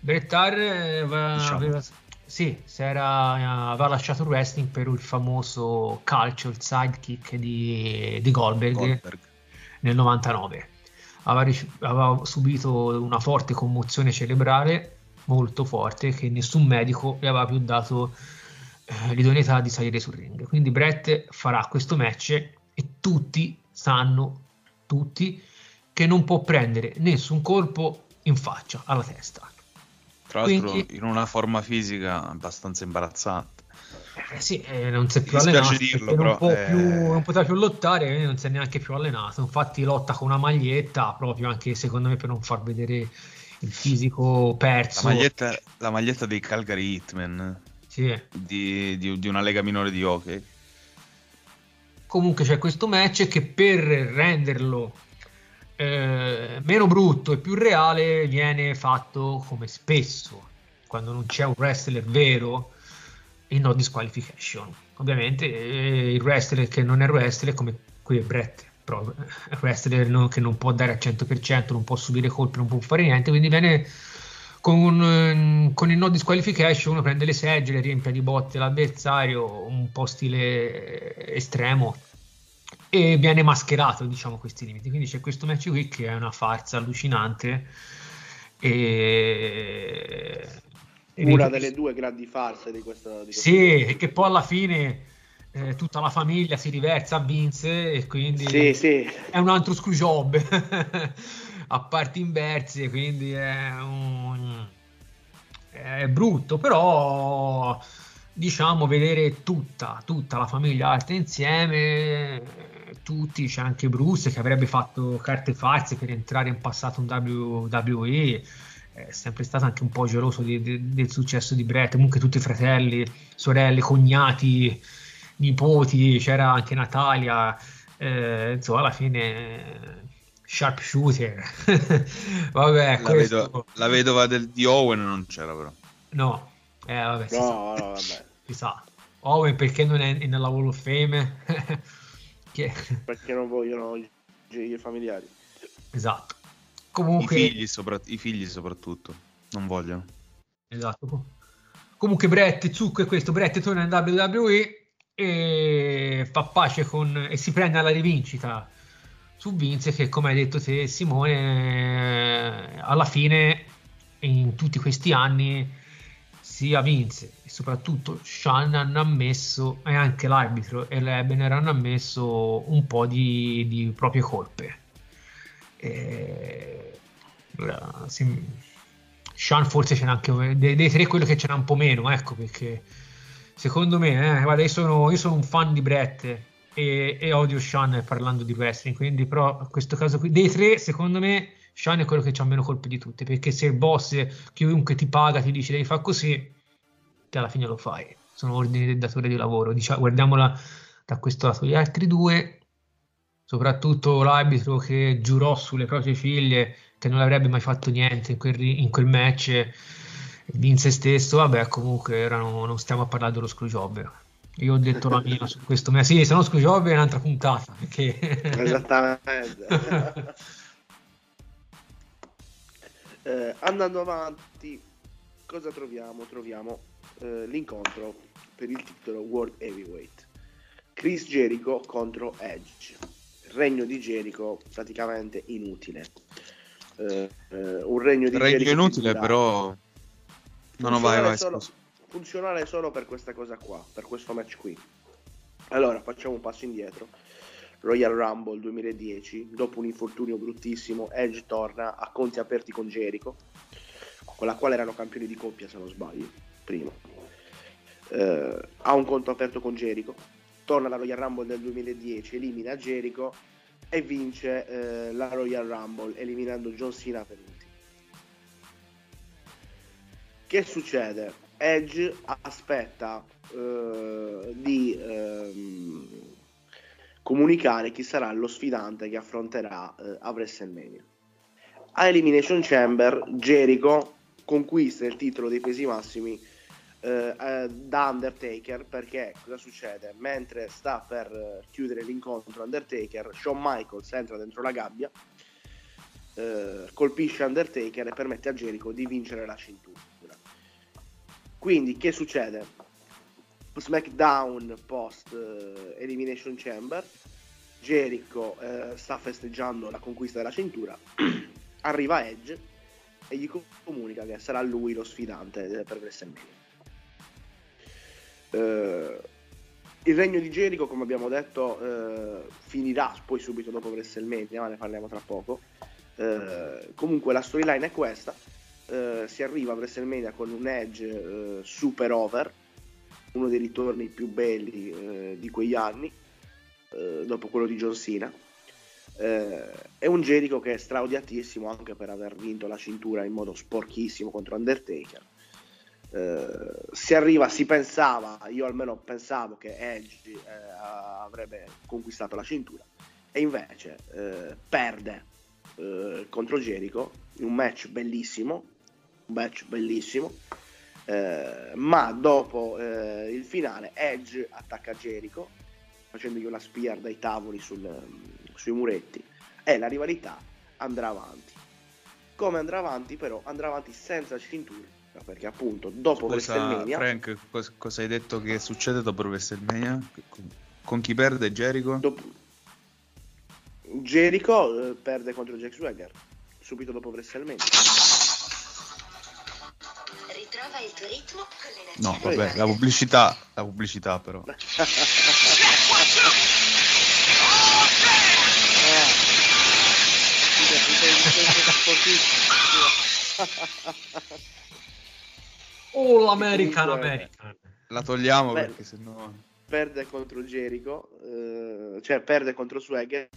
[SPEAKER 6] Brettar aveva, diciamo. aveva, sì, era, aveva lasciato il wrestling per il famoso calcio, il sidekick di, di Goldberg, Goldberg, nel 99. Aveva, aveva subito una forte commozione cerebrale, molto forte, che nessun medico gli aveva più dato eh, l'idoneità di salire sul ring. Quindi Brett farà questo match e tutti sanno, tutti, che non può prendere nessun colpo in faccia, alla testa.
[SPEAKER 5] Tra l'altro Quindi, in una forma fisica abbastanza imbarazzante.
[SPEAKER 6] Eh sì, eh, non si è più allenato, dirlo, però, non, eh... più, non poteva più lottare, non si è neanche più allenato. Infatti lotta con una maglietta, proprio anche secondo me per non far vedere il fisico perso.
[SPEAKER 5] La maglietta, la maglietta dei Calgary Hitman
[SPEAKER 6] sì.
[SPEAKER 5] di, di, di, una lega minore di hockey.
[SPEAKER 6] Comunque c'è questo match che per renderlo eh, meno brutto e più reale viene fatto come spesso quando non c'è un wrestler vero in no disqualification. Ovviamente eh, il wrestler che non è wrestler come qui è Brett, però il wrestler non, che non può dare al 100%, non può subire colpi, non può fare niente, quindi viene con, ehm, con, il no disqualification uno prende le seggiole, riempie di botte l'avversario, un po' stile estremo e viene mascherato diciamo questi limiti. Quindi c'è questo match qui che è una farsa allucinante e...
[SPEAKER 4] Una delle due grandi farse di questa... Di
[SPEAKER 6] sì, e che poi alla fine eh, tutta la famiglia si riversa a Vince e quindi
[SPEAKER 4] sì, sì.
[SPEAKER 6] è un altro screw job <laughs> a parti inverse, quindi è, un, è brutto, però diciamo vedere tutta, tutta la famiglia alta insieme, tutti, c'è anche Bruce che avrebbe fatto carte false per entrare in passato in WWE, è sempre stato anche un po' geloso di, di, del successo di Brett, comunque tutti i fratelli, sorelle, cognati, nipoti, c'era anche Natalia, eh, insomma alla fine sharpshooter. <laughs> vabbè,
[SPEAKER 5] la, questo... vedo, la, vedova del, di Owen non c'era però.
[SPEAKER 6] No, eh, vabbè,
[SPEAKER 4] si, no, sa. No, vabbè. <laughs>
[SPEAKER 6] si sa. Owen perché non è nella Hall of Fame? <laughs>
[SPEAKER 4] che... Perché non vogliono i familiari.
[SPEAKER 6] Esatto. Comunque...
[SPEAKER 5] I figli, sopra... I figli soprattutto non vogliono.
[SPEAKER 6] Esatto. Comunque Brett, Zucco è questo, Brett torna in WWE e fa pace con... e si prende alla rivincita su Vince che come hai detto te Simone alla fine in tutti questi anni sia Vince e soprattutto Sean hanno ammesso e anche l'arbitro e l'Ebener hanno ammesso un po' di, di proprie colpe. E, sì, Sean forse ce n'è anche dei, dei tre quello che ce n'ha un po' meno ecco perché secondo me eh, guarda, io, sono, io sono un fan di Brett e, e odio Sean parlando di wrestling, quindi però in questo caso qui, dei tre, secondo me Sean è quello che ha meno colpi di tutti, perché se il boss, chiunque ti paga, ti dice devi fare così, te alla fine lo fai. Sono ordini del datore di lavoro. Diciamo, guardiamola da questo lato. Gli altri due, soprattutto l'arbitro che giurò sulle proprie figlie che non avrebbe mai fatto niente in quel, in quel match Vince stesso, vabbè, comunque erano, non stiamo a parlare dello Screwjob. Io ho detto la mia su questo, ma sì, se no Screwjob è un'altra puntata. Perché...
[SPEAKER 4] Esattamente. <laughs> eh, andando avanti, cosa troviamo? Troviamo eh, l'incontro per il titolo World Heavyweight. Chris Jericho contro Edge. Regno di Jericho praticamente inutile. Eh, eh, un regno di
[SPEAKER 5] Regno
[SPEAKER 4] Jericho
[SPEAKER 5] inutile, però. No, no, vai, vai.
[SPEAKER 4] solo-
[SPEAKER 5] scusa.
[SPEAKER 4] Funzionale solo per questa cosa qua, per questo match qui. Allora, facciamo un passo indietro. Royal Rumble 2010, dopo un infortunio bruttissimo, Edge torna a conti aperti con Jericho, con la quale erano campioni di coppia se non sbaglio, prima. Eh, ha un conto aperto con Jericho, torna alla Royal Rumble del 2010, elimina Jericho e vince eh, la Royal Rumble eliminando John Cena per ultimo. Che succede? Edge aspetta eh, di ehm, comunicare chi sarà lo sfidante che affronterà eh, a WrestleMania. A Elimination Chamber, Jericho conquista il titolo dei pesi massimi eh, eh, da Undertaker perché cosa succede? Mentre sta per eh, chiudere l'incontro Undertaker, Shawn Michaels entra dentro la gabbia, eh, colpisce Undertaker e permette a Jericho di vincere la cintura. Quindi che succede? SmackDown post eh, Elimination Chamber, Jericho eh, sta festeggiando la conquista della cintura, <clears throat> arriva Edge e gli comunica che sarà lui lo sfidante eh, per WrestleMania. Eh, il regno di Jericho, come abbiamo detto, eh, finirà poi subito dopo WrestleMania, ma ne parliamo tra poco. Eh, comunque la storyline è questa. Eh, si arriva a WrestleMania con un Edge eh, super over, uno dei ritorni più belli eh, di quegli anni, dopo quello di John Cena. È un Jericho che è straodiatissimo anche per aver vinto la cintura in modo sporchissimo contro Undertaker. Eh, si arriva, si pensava, io almeno pensavo che Edge eh, avrebbe conquistato la cintura e invece eh, perde eh, contro Jericho in un match bellissimo, match bellissimo, eh, ma dopo eh, il finale Edge attacca Jericho facendogli una spear dai tavoli sul, sui muretti e la rivalità andrà avanti. Come andrà avanti però? Andrà avanti senza cintura perché appunto dopo
[SPEAKER 5] Scusa,
[SPEAKER 4] WrestleMania
[SPEAKER 5] Frank, cos- cosa hai detto che succede dopo WrestleMania? Con, con chi perde Jericho?
[SPEAKER 4] dopo- Jericho eh, perde contro Jack Swagger subito dopo WrestleMania.
[SPEAKER 7] Il tuo ritmo con l'energia
[SPEAKER 5] No, vabbè, la pubblicità, la pubblicità però. <laughs>
[SPEAKER 6] Oh, l'American American.
[SPEAKER 5] La togliamo
[SPEAKER 4] Beh.
[SPEAKER 5] perché sennò...
[SPEAKER 4] perde contro Jericho, eh, cioè perde contro Swagger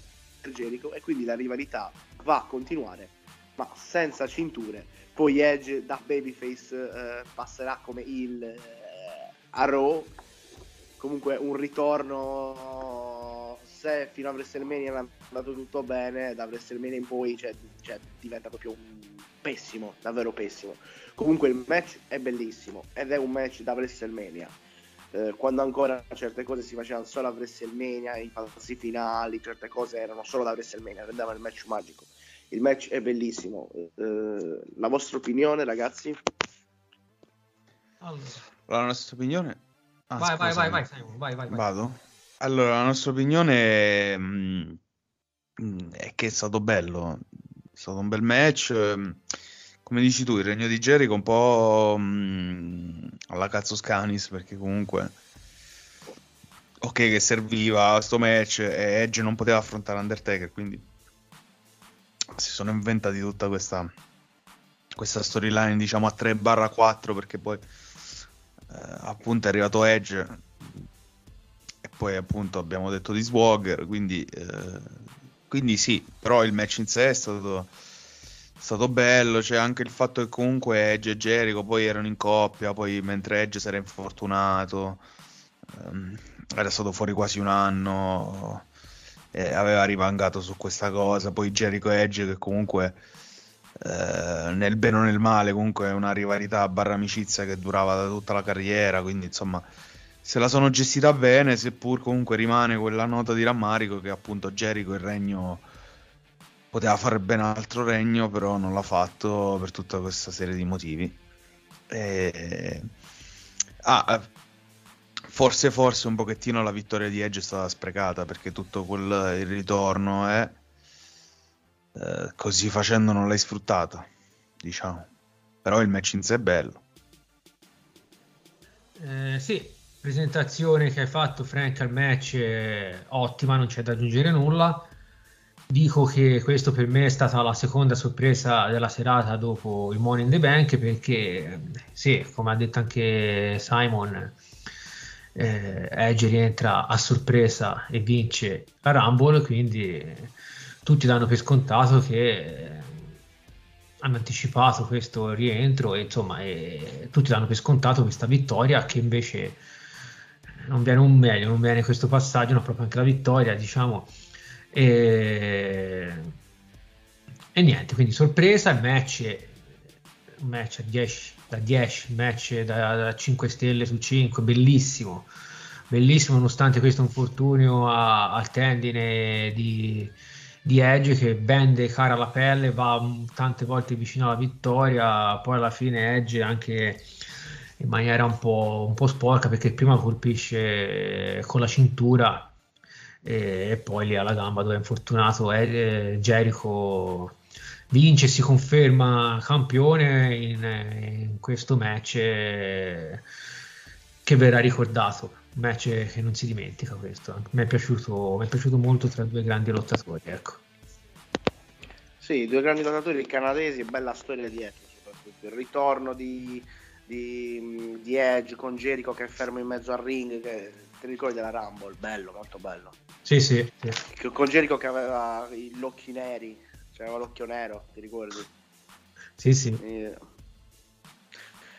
[SPEAKER 4] Jericho e quindi la rivalità va a continuare, ma senza cinture. Poi Edge da babyface eh, passerà come il eh, a Raw. Comunque un ritorno se fino a WrestleMania è andato tutto bene, da WrestleMania in poi cioè, cioè, diventa proprio un pessimo, davvero pessimo. Comunque il match è bellissimo ed è un match da WrestleMania eh, quando ancora certe cose si facevano solo a WrestleMania, i passi finali, certe cose erano solo da WrestleMania, rendevano il match magico. Il match è bellissimo. Eh, la vostra opinione, ragazzi?
[SPEAKER 6] Allora,
[SPEAKER 5] La nostra opinione... Ah,
[SPEAKER 6] vai, vai, vai, vai, Simon, vai, vai, vai.
[SPEAKER 5] Vado? Allora, la nostra opinione mm, mm, è che è stato bello, è stato un bel match. ehm, Come dici tu, il regno di Jericho un po' mm, alla cazzo Scanis, perché comunque ok che serviva sto match e Edge non poteva affrontare Undertaker, quindi si sono inventati tutta questa questa storyline diciamo a 3 4 perché poi eh, appunto è arrivato Edge e poi appunto abbiamo detto di Swagger quindi, eh, quindi sì però il match in sé è stato, stato bello c'è anche il fatto che comunque Edge e Jericho poi erano in coppia poi mentre Edge si era infortunato ehm, era stato fuori quasi un anno e aveva rimangato su questa cosa poi Jericho Edge che comunque eh, nel bene o nel male, comunque è una rivalità barra amicizia che durava da tutta la carriera, quindi insomma se la sono gestita bene, seppur comunque rimane quella nota di rammarico che appunto Jericho il regno poteva fare ben altro regno, però non l'ha fatto per tutta questa serie di motivi. E... Ah, forse forse un pochettino la vittoria di Edge è stata sprecata perché tutto quel il ritorno è eh, così facendo non l'hai sfruttata, diciamo. Però il match in sé è bello.
[SPEAKER 6] Eh, sì, presentazione che hai fatto Frank al match è ottima, non c'è da aggiungere nulla. Dico che questo per me è stata la seconda sorpresa della serata dopo il Money in the Bank perché sì, come ha detto anche Simon, eh, Edge rientra a sorpresa e vince la Rumble, quindi tutti danno per scontato che hanno anticipato questo rientro e insomma e tutti danno per scontato questa vittoria che invece non viene un meglio, non viene questo passaggio, ma proprio anche la vittoria, diciamo. E, e niente, quindi sorpresa, il match, match a 10, da 10, match da, da 5 stelle su 5, bellissimo, bellissimo nonostante questo infortunio a, al tendine di, di Edge che vende cara la pelle, va tante volte vicino alla vittoria, poi alla fine Edge anche in maniera un po', un po sporca perché prima colpisce con la cintura e, e poi lì alla gamba dove è infortunato eh, Jericho vince e si conferma campione in, in questo match eh, che verrà ricordato un match che non si dimentica questo mi è piaciuto, mi è piaciuto molto tra due grandi lottatori ecco
[SPEAKER 4] sì, due grandi lottatori canadesi bella storia dietro soprattutto il ritorno di di, di, Edge con Jericho che è fermo in mezzo al ring, che ti ricordi della Rumble, bello, molto bello.
[SPEAKER 6] Sì, sì. sì.
[SPEAKER 4] Con Jericho che aveva gli occhi neri, cioè aveva l'occhio nero, ti ricordi?
[SPEAKER 6] Sì, sì.
[SPEAKER 4] E...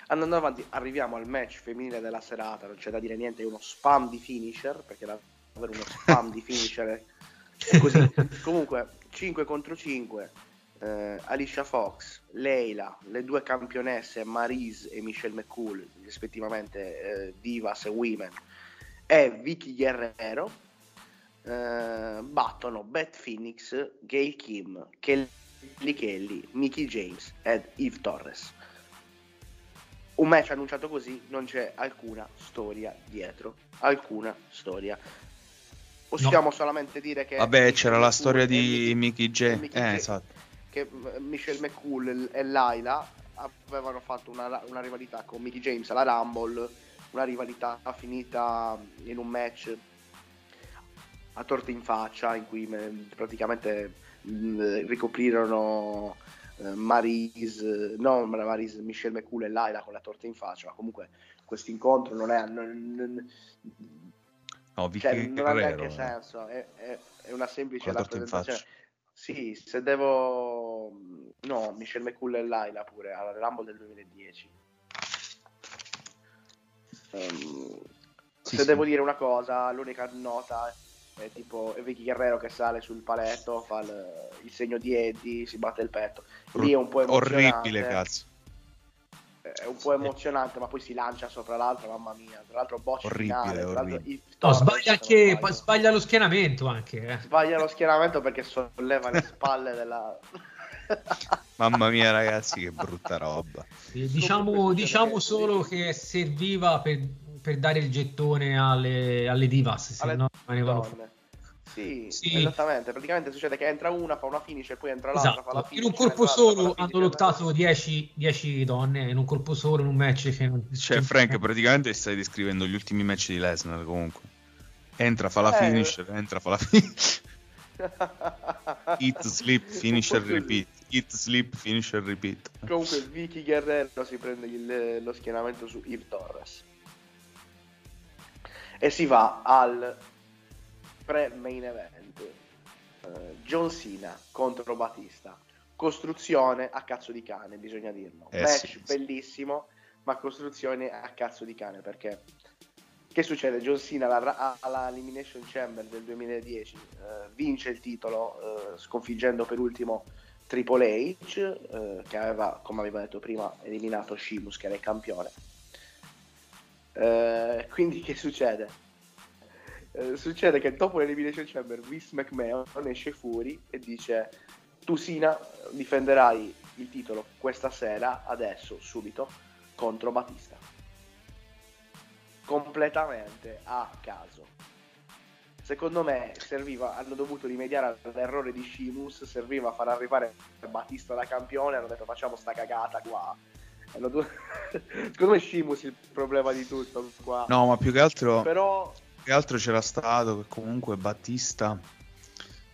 [SPEAKER 4] Andando avanti, arriviamo al match femminile della serata, non c'è da dire niente, è uno spam di finisher, perché davvero uno spam di finisher è così. <laughs> Comunque, 5 contro 5, eh, Alicia Fox, Leila, le due campionesse Marise e Michelle McCool, rispettivamente eh, Divas e Women, e Vicky Guerrero, eh, battono Beth Phoenix, Gail Kim, Kelly Kelly, Mickey James ed Eve Torres. Un match annunciato così, non c'è alcuna storia dietro, alcuna storia. Possiamo no. solamente dire che...
[SPEAKER 5] Vabbè, c'era la storia di Mickey James. Eh, esatto
[SPEAKER 4] che Michelle McCool e Laila avevano fatto una, una, rivalità con Mickey James alla Rumble, una rivalità finita in un match a torte in faccia in cui praticamente ricoprirono eh, Maris, no Maris, Michelle McCool e Laila con la torta in faccia, ma comunque questo incontro non è... Non,
[SPEAKER 5] no, cioè,
[SPEAKER 4] non ha neanche senso, è, è, è una semplice rappresentazione sì, se devo... No, Michelle McCool e Laila pure, alla Rumble del 2010. Um, ehm, sì, se sì. devo dire una cosa, l'unica nota è tipo Vicky Guerrero che sale sul paletto, fa il, il segno di Eddie, si batte il petto. Lì è un po' emozionante.
[SPEAKER 5] Orribile, cazzo
[SPEAKER 4] è un po' emozionante, ma poi si lancia sopra l'altro, mamma mia. Tra l'altro, boccia
[SPEAKER 5] orribile,
[SPEAKER 4] finale,
[SPEAKER 5] orribile.
[SPEAKER 6] No, sbaglia, anche, sbaglia lo schienamento anche. Eh.
[SPEAKER 4] Sbaglia lo schienamento perché solleva le spalle della... <laughs>
[SPEAKER 5] Mamma mia, ragazzi, che brutta roba.
[SPEAKER 6] diciamo, diciamo solo che serviva per, per, dare il gettone alle, alle divas, se no rimanevano fuori.
[SPEAKER 4] Sì, sì, esattamente. Praticamente succede che entra una, fa una finish e poi entra l'altra,
[SPEAKER 6] esatto.
[SPEAKER 4] fa la finish.
[SPEAKER 6] In un colpo solo hanno lottato 10 donne, in un colpo solo, in un match che non...
[SPEAKER 5] Cioè, Frank, praticamente stai descrivendo gli ultimi match di Lesnar comunque. Entra, fa la eh, finish, entra, fa la finish. <laughs> Hit, sleep, finisher, repeat. Hit, sleep, finisher, repeat.
[SPEAKER 4] Comunque Vicky Guerrero si prende il, lo schienamento su Eve Torres. E si va al pre-main event. Uh, John Cena contro Batista. Costruzione a cazzo di cane, bisogna dirlo. Eh, Match sì, bellissimo, sì. ma costruzione a cazzo di cane perché che succede? John Cena alla, alla Elimination Chamber del 2010 uh, vince il titolo uh, sconfiggendo per ultimo Triple H, eh, che aveva, come avevo detto prima, eliminato Sheamus, che era il campione. Eh, quindi che succede? Eh, succede che dopo l'Elimination Chamber Vince McMahon esce fuori e dice tu Sina difenderai il titolo questa sera, adesso, subito, contro Batista. Completamente a caso. Secondo me serviva, hanno dovuto rimediare all'errore di Shimus, serviva a far arrivare Batista da campione, hanno detto facciamo sta cagata qua. Hanno do- <laughs> Secondo me Shimus è il problema di tutto qua.
[SPEAKER 5] No, ma più che altro,
[SPEAKER 4] Però
[SPEAKER 5] più che altro c'era stato che comunque Battista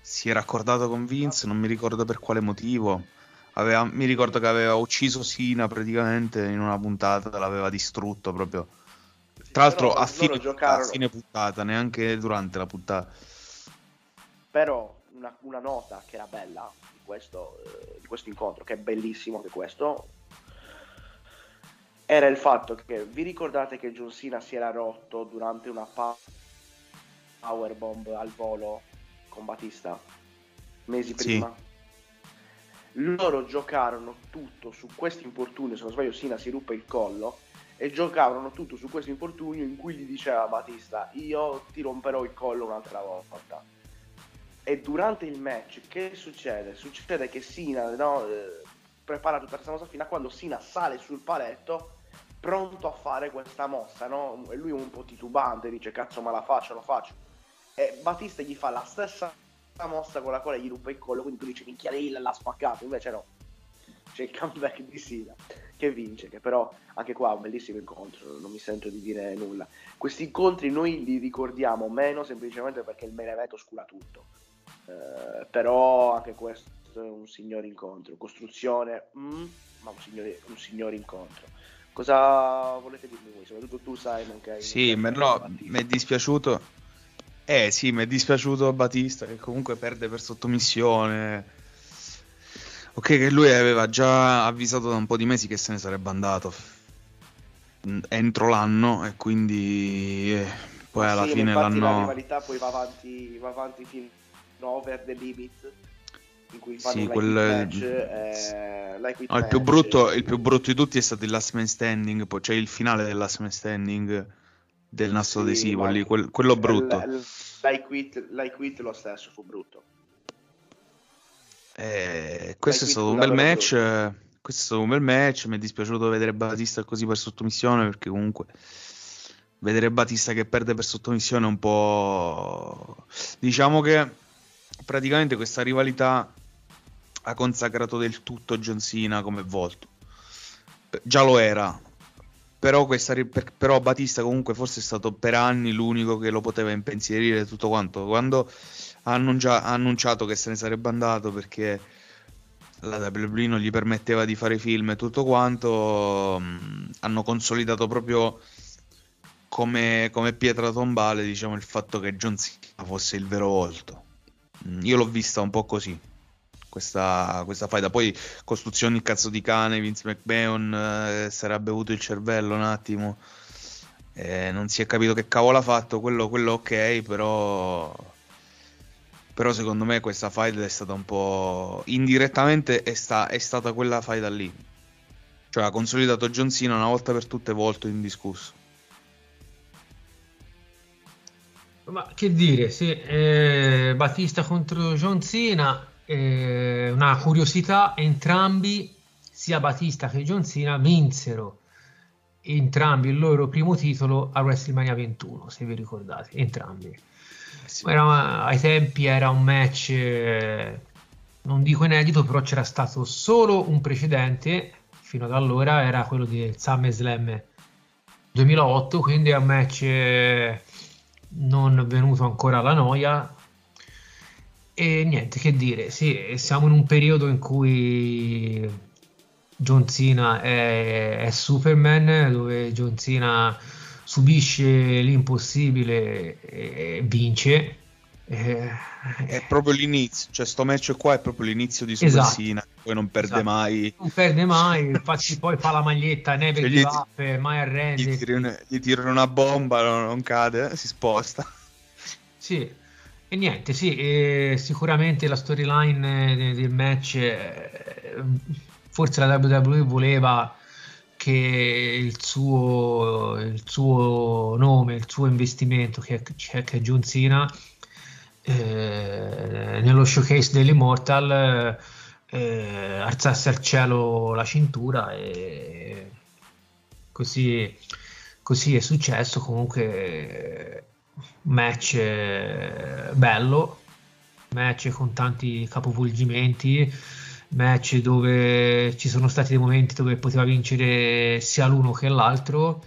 [SPEAKER 5] si era accordato con Vince, non mi ricordo per quale motivo. Aveva- mi ricordo che aveva ucciso Sina praticamente in una puntata, l'aveva distrutto proprio. Tra l'altro a fine, puntata,
[SPEAKER 4] giocarono-
[SPEAKER 5] fine puntata, neanche durante la puntata.
[SPEAKER 4] Però una, una nota che era bella di questo, eh, di questo incontro, che è bellissimo anche questo, era il fatto che vi ricordate che John Cena si era rotto durante una powerbomb al volo con Batista mesi
[SPEAKER 5] Sì.
[SPEAKER 4] prima? Loro giocarono tutto su questo infortunio, se non sbaglio Sina si ruppe il collo e giocavano tutto su questo infortunio in cui gli diceva Batista io ti romperò il collo un'altra volta e durante il match che succede? Succede che Sina no, eh, prepara tutta questa mossa fino a quando Sina sale sul paletto pronto a fare questa mossa no? e lui un po' titubante dice cazzo ma la faccio, la faccio. E Batista gli fa la stessa mossa con la quale gli ruppe il collo quindi tu dici minchia lei l'ha spaccato. Invece no. C'è il comeback di Sina che vince che però anche qua è un bellissimo incontro non mi sento di dire nulla. Questi incontri noi li ricordiamo meno semplicemente perché il main event tutto. Eh, però anche questo è un signor incontro. Costruzione mm, ma un signore, un signor incontro cosa volete dirmi voi soprattutto tu Simon che hai
[SPEAKER 5] Sì, ma no, mi è dispiaciuto. Eh sì, mi è dispiaciuto Batista che comunque perde per sottomissione. Ok, che lui aveva già avvisato da un po' di mesi che se ne sarebbe andato entro l'anno e quindi eh, poi alla
[SPEAKER 4] Sì,
[SPEAKER 5] fine
[SPEAKER 4] infatti la
[SPEAKER 5] l'hanno...
[SPEAKER 4] rivalità poi va avanti, va avanti fino over the limit in cui fanno
[SPEAKER 5] Sì, quel-
[SPEAKER 4] match, eh, like with
[SPEAKER 5] No, il più
[SPEAKER 4] match,
[SPEAKER 5] brutto,
[SPEAKER 4] eh,
[SPEAKER 5] il più brutto di tutti è stato il last man standing, poi c'è il finale del last man standing del nastro
[SPEAKER 4] Sì,
[SPEAKER 5] adesivo lì, quel- quello brutto.
[SPEAKER 4] l- quit, lo stesso fu brutto.
[SPEAKER 5] Eh, questo è stato un bel match. eh, Questo è stato un bel match. Mi è dispiaciuto vedere Batista così per sottomissione. Perché comunque vedere Batista che perde per sottomissione è un po'. Diciamo che praticamente questa rivalità ha consacrato del tutto John Cena come volto. Già lo era. Però, questa, però Batista comunque forse è stato per anni l'unico che lo poteva impensierire tutto quanto. Quando ha, annuncia- ha annunciato che se ne sarebbe andato perché la WWE non gli permetteva di fare film e tutto quanto, mh, hanno consolidato proprio come, come pietra tombale diciamo, il fatto che John Cena fosse il vero volto. Mm, Io l'ho vista un po' così. Questa, questa faida. Poi costruzioni il cazzo di cane Vince McMahon eh, era bevuto il cervello un attimo. Eh, non si è capito che cavolo ha fatto quello, quello ok però però secondo me questa fight è stata un po' indirettamente è, sta- è stata quella fight lì. Cioè ha consolidato John Cena una volta per tutte volto indiscusso.
[SPEAKER 6] Ma che dire, sì, eh, Battista contro John Cena, eh, una curiosità, entrambi, sia Battista che John Cena, vinsero entrambi il loro primo titolo a WrestleMania 21, se vi ricordate, entrambi.
[SPEAKER 5] Sì.
[SPEAKER 6] Era- ai tempi era un match, eh, non dico inedito, però c'era stato solo un precedente, fino ad allora era quello di SummerSlam 2008, quindi è un match eh, non venuto ancora alla noia. E niente che dire, sì, siamo in un periodo in cui John Cena è, è Superman, dove John Cena subisce l'impossibile e vince. Eh,
[SPEAKER 5] è proprio l'inizio cioè sto match qua è proprio l'inizio di Super
[SPEAKER 6] Esatto.
[SPEAKER 5] Cena poi non perde
[SPEAKER 6] Esatto.
[SPEAKER 5] mai
[SPEAKER 6] non perde mai, infatti poi fa la maglietta, Never
[SPEAKER 5] Cioè,
[SPEAKER 6] give up, mai
[SPEAKER 5] gli
[SPEAKER 6] arrende.
[SPEAKER 5] gli tiri una bomba non, non cade si sposta
[SPEAKER 6] Sì, E niente, sì, e sicuramente la storyline de- del match, eh, forse la WWE voleva che il suo, il suo nome, il suo investimento, che che è John Cena, eh, nello showcase dell'Immortal eh, alzasse al cielo la cintura e così, così è successo. Comunque match eh, bello. Match con tanti capovolgimenti. Match dove ci sono stati dei momenti dove poteva vincere sia l'uno che l'altro.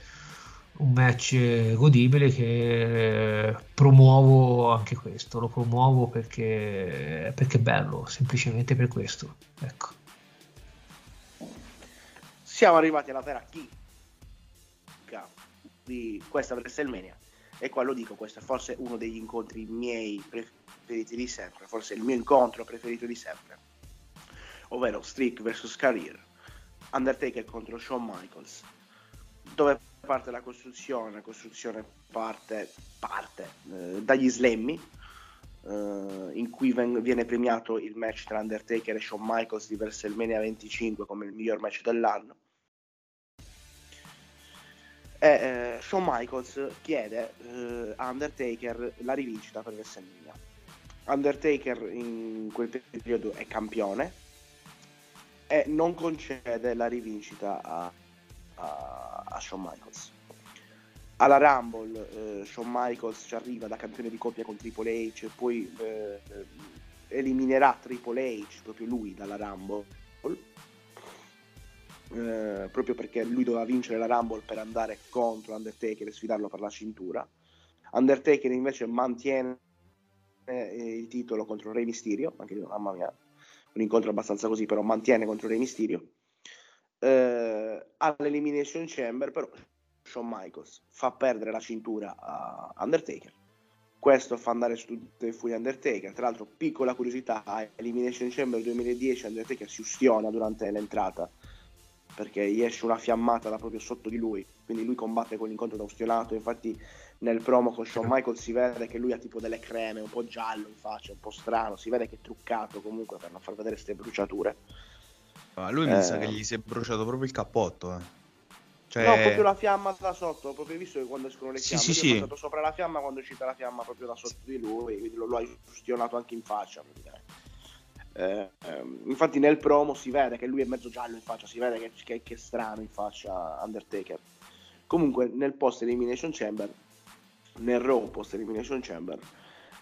[SPEAKER 6] Un match godibile che promuovo anche questo, lo promuovo perché, perché è bello, semplicemente per questo. Ecco.
[SPEAKER 4] Siamo arrivati alla vera chicca di questa WrestleMania e qua lo dico, questo è forse uno degli incontri miei preferiti di sempre, forse il mio incontro preferito di sempre, ovvero Streak vs Career, Undertaker contro Shawn Michaels, dove parte la costruzione, la costruzione parte, parte eh, dagli slemmi, eh, in cui ven- viene premiato il match tra Undertaker e Shawn Michaels di WrestleMania 25 come il miglior match dell'anno. E eh, Shawn Michaels chiede eh, a Undertaker la rivincita per WrestleMania. Undertaker in quel periodo è campione e non concede la rivincita a, a, a Shawn Michaels. Alla Rumble eh, Shawn Michaels ci arriva da campione di coppia con Triple H, poi eh, eliminerà Triple H, proprio lui, dalla Rumble, eh, proprio perché lui doveva vincere la Rumble per andare contro Undertaker e sfidarlo per la cintura. Undertaker invece mantiene eh, il titolo contro Rey Mysterio, anche lì, mamma mia, un incontro abbastanza così, però mantiene contro Rey Mysterio eh, all'Elimination Chamber, però Shawn Michaels fa perdere la cintura a Undertaker. Questo fa andare su tutte le furie Undertaker. Tra l'altro, piccola curiosità, Elimination Chamber 2010 Undertaker si ustiona durante l'entrata perché gli esce una fiammata da proprio sotto di lui, quindi lui combatte con l'incontro da ustionato, infatti nel promo con Shawn Michaels si vede che lui ha tipo delle creme, un po' giallo in faccia, un po' strano, si vede che è truccato comunque per non far vedere queste bruciature.
[SPEAKER 5] Ma lui mi sa che gli si è bruciato proprio il cappotto. Eh. Cioè...
[SPEAKER 4] No, proprio la fiamma da sotto, proprio visto che quando escono le
[SPEAKER 5] Sì,
[SPEAKER 4] fiamme,
[SPEAKER 5] sì, sì.
[SPEAKER 4] è passato sopra la fiamma quando è uscita la fiamma proprio da sotto di lui, quindi lo, lo ha ustionato anche in faccia. praticamente. Eh, ehm, infatti nel promo si vede che lui è mezzo giallo in faccia, si vede che, che, che è strano in faccia Undertaker. Comunque nel post Elimination Chamber, nel Raw post Elimination Chamber,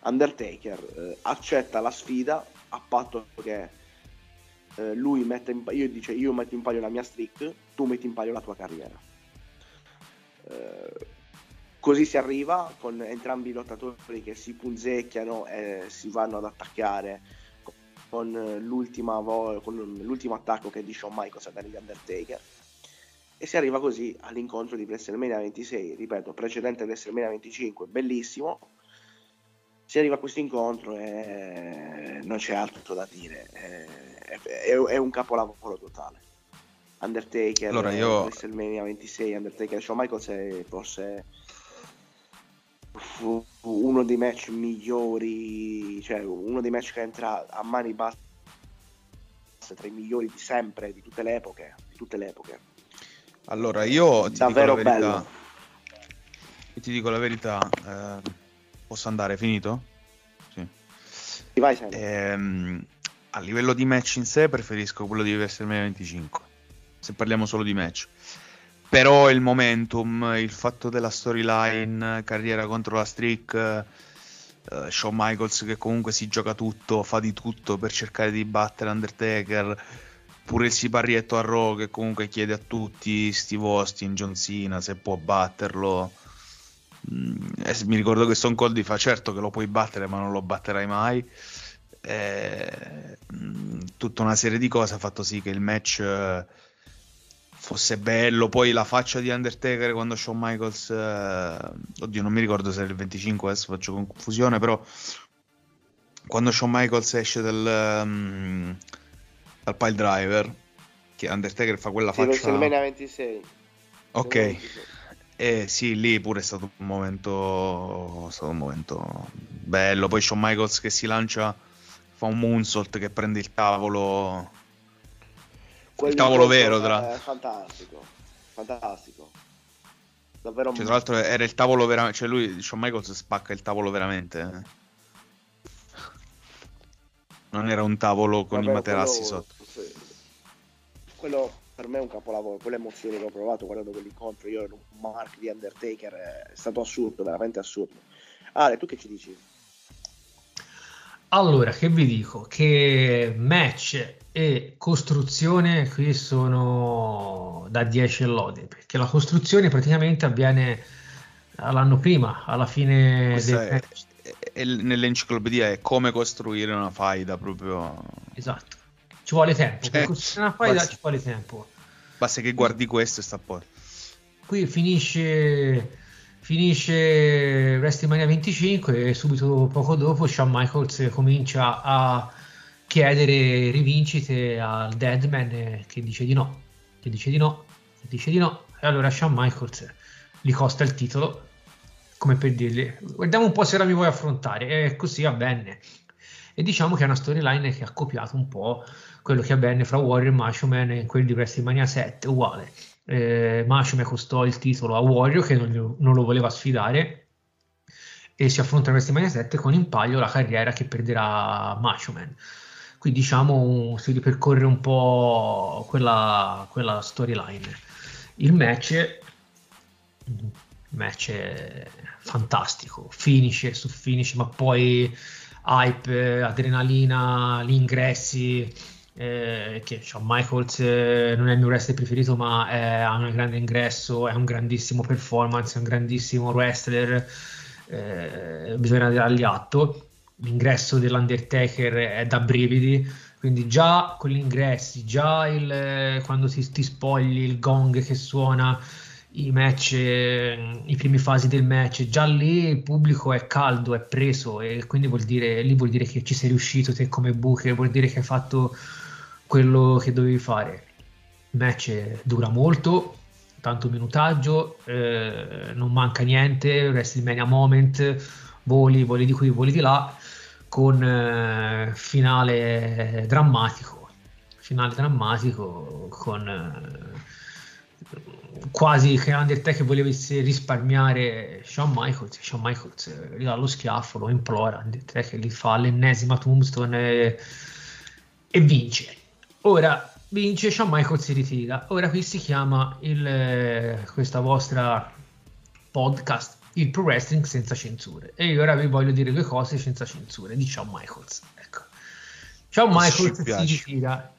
[SPEAKER 4] Undertaker eh, accetta la sfida a patto che eh, lui mette in, io dice io metto in palio la mia streak, tu metti in palio la tua carriera. Eh, così si arriva con entrambi i lottatori che si punzecchiano e si vanno ad attaccare con l'ultima vo- con l'ultimo attacco che è di Shawn Michaels a gli Undertaker e si arriva così all'incontro di WrestleMania 26 ripeto precedente WrestleMania 25 bellissimo. Si arriva a questo incontro e non c'è altro da dire è, è- è un capolavoro totale. Undertaker
[SPEAKER 5] Allora, io-
[SPEAKER 4] WrestleMania 26 Undertaker Shawn Michaels è forse fu uno dei match migliori, cioè uno dei match che entra a mani basse tra i migliori di sempre, di tutte le epoche, di tutte le epoche.
[SPEAKER 5] Allora, io ti
[SPEAKER 4] Davvero
[SPEAKER 5] dico la verità.
[SPEAKER 4] bello.
[SPEAKER 5] Ti dico la verità. eh, posso andare? Finito? Sì.
[SPEAKER 4] Ti vai sempre.
[SPEAKER 5] Ehm, a livello di match in sé preferisco quello di WrestleMania 25 se parliamo solo di match però il momentum il fatto della storyline carriera contro la streak eh, Shawn Michaels che comunque si gioca tutto fa di tutto per cercare di battere Undertaker pure il siparietto a Raw che comunque chiede a tutti Steve Austin, John Cena se può batterlo. Mm, e mi ricordo che Stone Cold fa certo che lo puoi battere ma non lo batterai mai. Eh, mh, tutta una serie di cose ha fatto sì che il match eh, fosse bello. Poi la faccia di Undertaker quando Shawn Michaels, eh, oddio, non mi ricordo se era il 25, adesso faccio confusione, però quando Shawn Michaels esce dal, um, dal pile driver, che Undertaker fa quella
[SPEAKER 4] Sì,
[SPEAKER 5] faccia.
[SPEAKER 4] WrestleMania 26.
[SPEAKER 5] Ok.
[SPEAKER 4] WrestleMania 26.
[SPEAKER 5] Eh sì, lì pure è stato un momento, è stato un momento bello. Poi Shawn Michaels che si lancia, fa un moonsault che prende il tavolo. Il tavolo vero, tra...
[SPEAKER 4] Fantastico, fantastico. Davvero
[SPEAKER 5] Cioè, tra l'altro era il tavolo veramente, cioè lui, Shawn Michaels spacca il tavolo veramente. eh. Non era un tavolo con i
[SPEAKER 4] Vabbè,
[SPEAKER 5] materassi
[SPEAKER 4] quello-
[SPEAKER 5] sotto.
[SPEAKER 4] sì. Quello per me è un capolavoro, quelle emozioni che ho provato guardando quell'incontro, io ero un Mark di Undertaker, è stato assurdo, veramente assurdo. Ale, tu che ci dici?
[SPEAKER 6] Allora, che vi dico? Che match e costruzione qui sono da 10 e lode, perché la costruzione praticamente avviene l'anno prima, alla fine del match.
[SPEAKER 5] è- è- nell'enciclopedia è come costruire una faida proprio.
[SPEAKER 6] Esatto. Ci vuole tempo, per
[SPEAKER 5] Cioè,
[SPEAKER 6] costruire una faida
[SPEAKER 5] basta-
[SPEAKER 6] ci vuole tempo.
[SPEAKER 5] Basta che guardi questo e sta poi.
[SPEAKER 6] Qui finisce, finisce WrestleMania 25 e subito poco dopo Shawn Michaels comincia a chiedere rivincite al Deadman eh, che dice di no, che dice di no, che dice di no. E allora Shawn Michaels gli costa il titolo, come per dirgli, guardiamo un po' se ora mi vuoi affrontare. E così avvenne. E diciamo che è una storyline che ha copiato un po' quello che avvenne fra Warrior e Macho Man in quelli di WrestleMania 7, uguale. Eh, Macho Man costò il titolo a Warrior che non, non lo voleva sfidare e si affronta a WrestleMania 7 con in palio la carriera che perderà Macho Man. Qui diciamo si ripercorre un po' quella, quella storyline. Il match, match è fantastico, finish su finish, ma poi hype, adrenalina, gli ingressi, eh, che Shawn Michaels eh, non è il mio wrestler preferito, ma è- ha un grande ingresso, è un grandissimo performance, è un grandissimo wrestler, eh, bisogna dargli atto. L'ingresso dell'Undertaker è da brividi, quindi già con gli ingressi, già il, eh, quando ti, ti spogli il gong che suona, i match, eh, i primi fasi del match, già lì il pubblico è caldo, è preso e quindi vuol dire, lì vuol dire che ci sei riuscito te come Booker, vuol dire che hai fatto quello che dovevi fare. Il match dura molto, tanto minutaggio, eh, non manca niente, WrestleMania moment, voli, voli di qui, voli di là, con eh, finale drammatico, finale drammatico con eh, quasi che Undertaker volesse risparmiare Shawn Michaels, Shawn Michaels eh, gli dà lo schiaffo, lo implora, Undertaker gli fa l'ennesima tombstone e, e vince. Ora vince, Shawn Michaels si ritira. Ora qui si chiama il, eh, questa vostra podcast il pro wrestling senza censure. E io ora vi voglio dire due cose senza censure di Shawn Michaels. Ecco. Shawn Michaels si
[SPEAKER 5] piace.
[SPEAKER 6] ritira.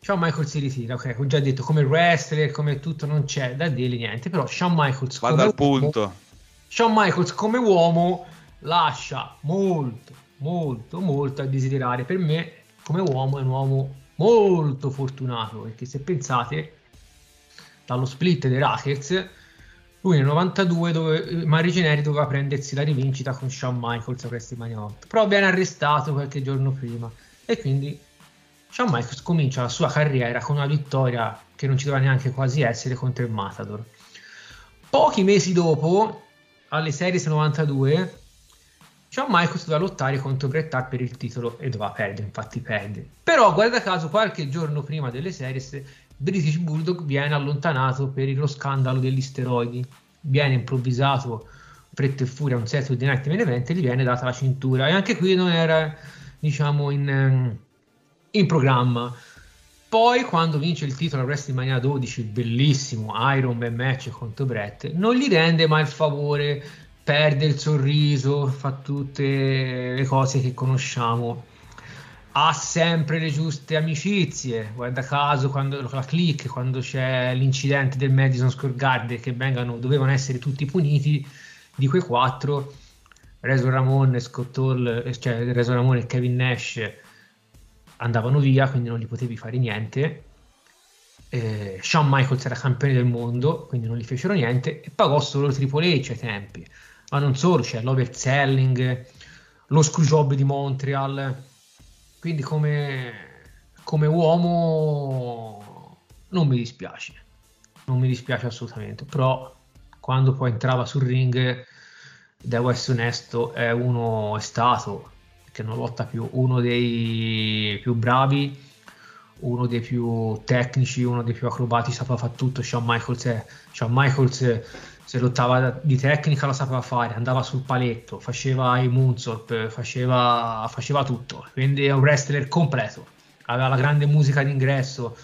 [SPEAKER 6] Shawn Michaels si ritira, ok, ho già detto come wrestler, come tutto non c'è da dire niente, però Shawn Michaels
[SPEAKER 5] Vado
[SPEAKER 6] come
[SPEAKER 5] al
[SPEAKER 6] uomo-
[SPEAKER 5] punto.
[SPEAKER 6] Shawn Michaels come uomo lascia molto, molto, molto a desiderare. Per me, come uomo, è un uomo molto fortunato perché se pensate dallo split dei Rackets, lui nel 92 dove, Mari Neri doveva prendersi la rivincita con Shawn Michaels a WrestleMania 8, però viene arrestato qualche giorno prima e quindi Shawn Michaels comincia la sua carriera con una vittoria che non ci doveva neanche quasi essere contro il Matador. Pochi mesi dopo, alle Series 92, Shawn Michaels doveva lottare contro Bret Hart per il titolo e doveva perdere, infatti perde. Però, guarda caso, qualche giorno prima delle Series, British Bulldog viene allontanato per lo scandalo degli steroidi. Viene improvvisato fretta e furia un Saturday Night Main Event e gli viene data la cintura. E anche qui non era, diciamo, in, in programma. Poi, quando vince il titolo a WrestleMania 12, il bellissimo Iron Man match contro Brett, non gli rende mai il favore, perde il sorriso, fa tutte le cose che conosciamo. Ha sempre le giuste amicizie. Guarda caso, quando la click, quando c'è l'incidente del Madison Square Garden, che vengano, dovevano essere tutti puniti, di quei quattro, Razor Ramon Scott Hall, eh, cioè Razor Ramon e Kevin Nash andavano via, quindi non gli potevi fare niente. Eh, Shawn Michaels era campione del mondo, quindi non gli fecero niente, e pagò solo Triple H ai tempi. Ma non solo, c'è l'overselling, lo screwjob di Montreal. Quindi come, come uomo non mi dispiace, non mi dispiace assolutamente, però quando poi entrava sul ring, devo essere onesto, è uno è stato, che non lotta più, uno dei più bravi, uno dei più tecnici, uno dei più acrobati, sapeva fare tutto. Shawn Michaels, è, Shawn Michaels se lottava di tecnica la sapeva fare, andava sul paletto, faceva i moonsault, faceva, faceva tutto, quindi è un wrestler completo, aveva la grande musica d'ingresso,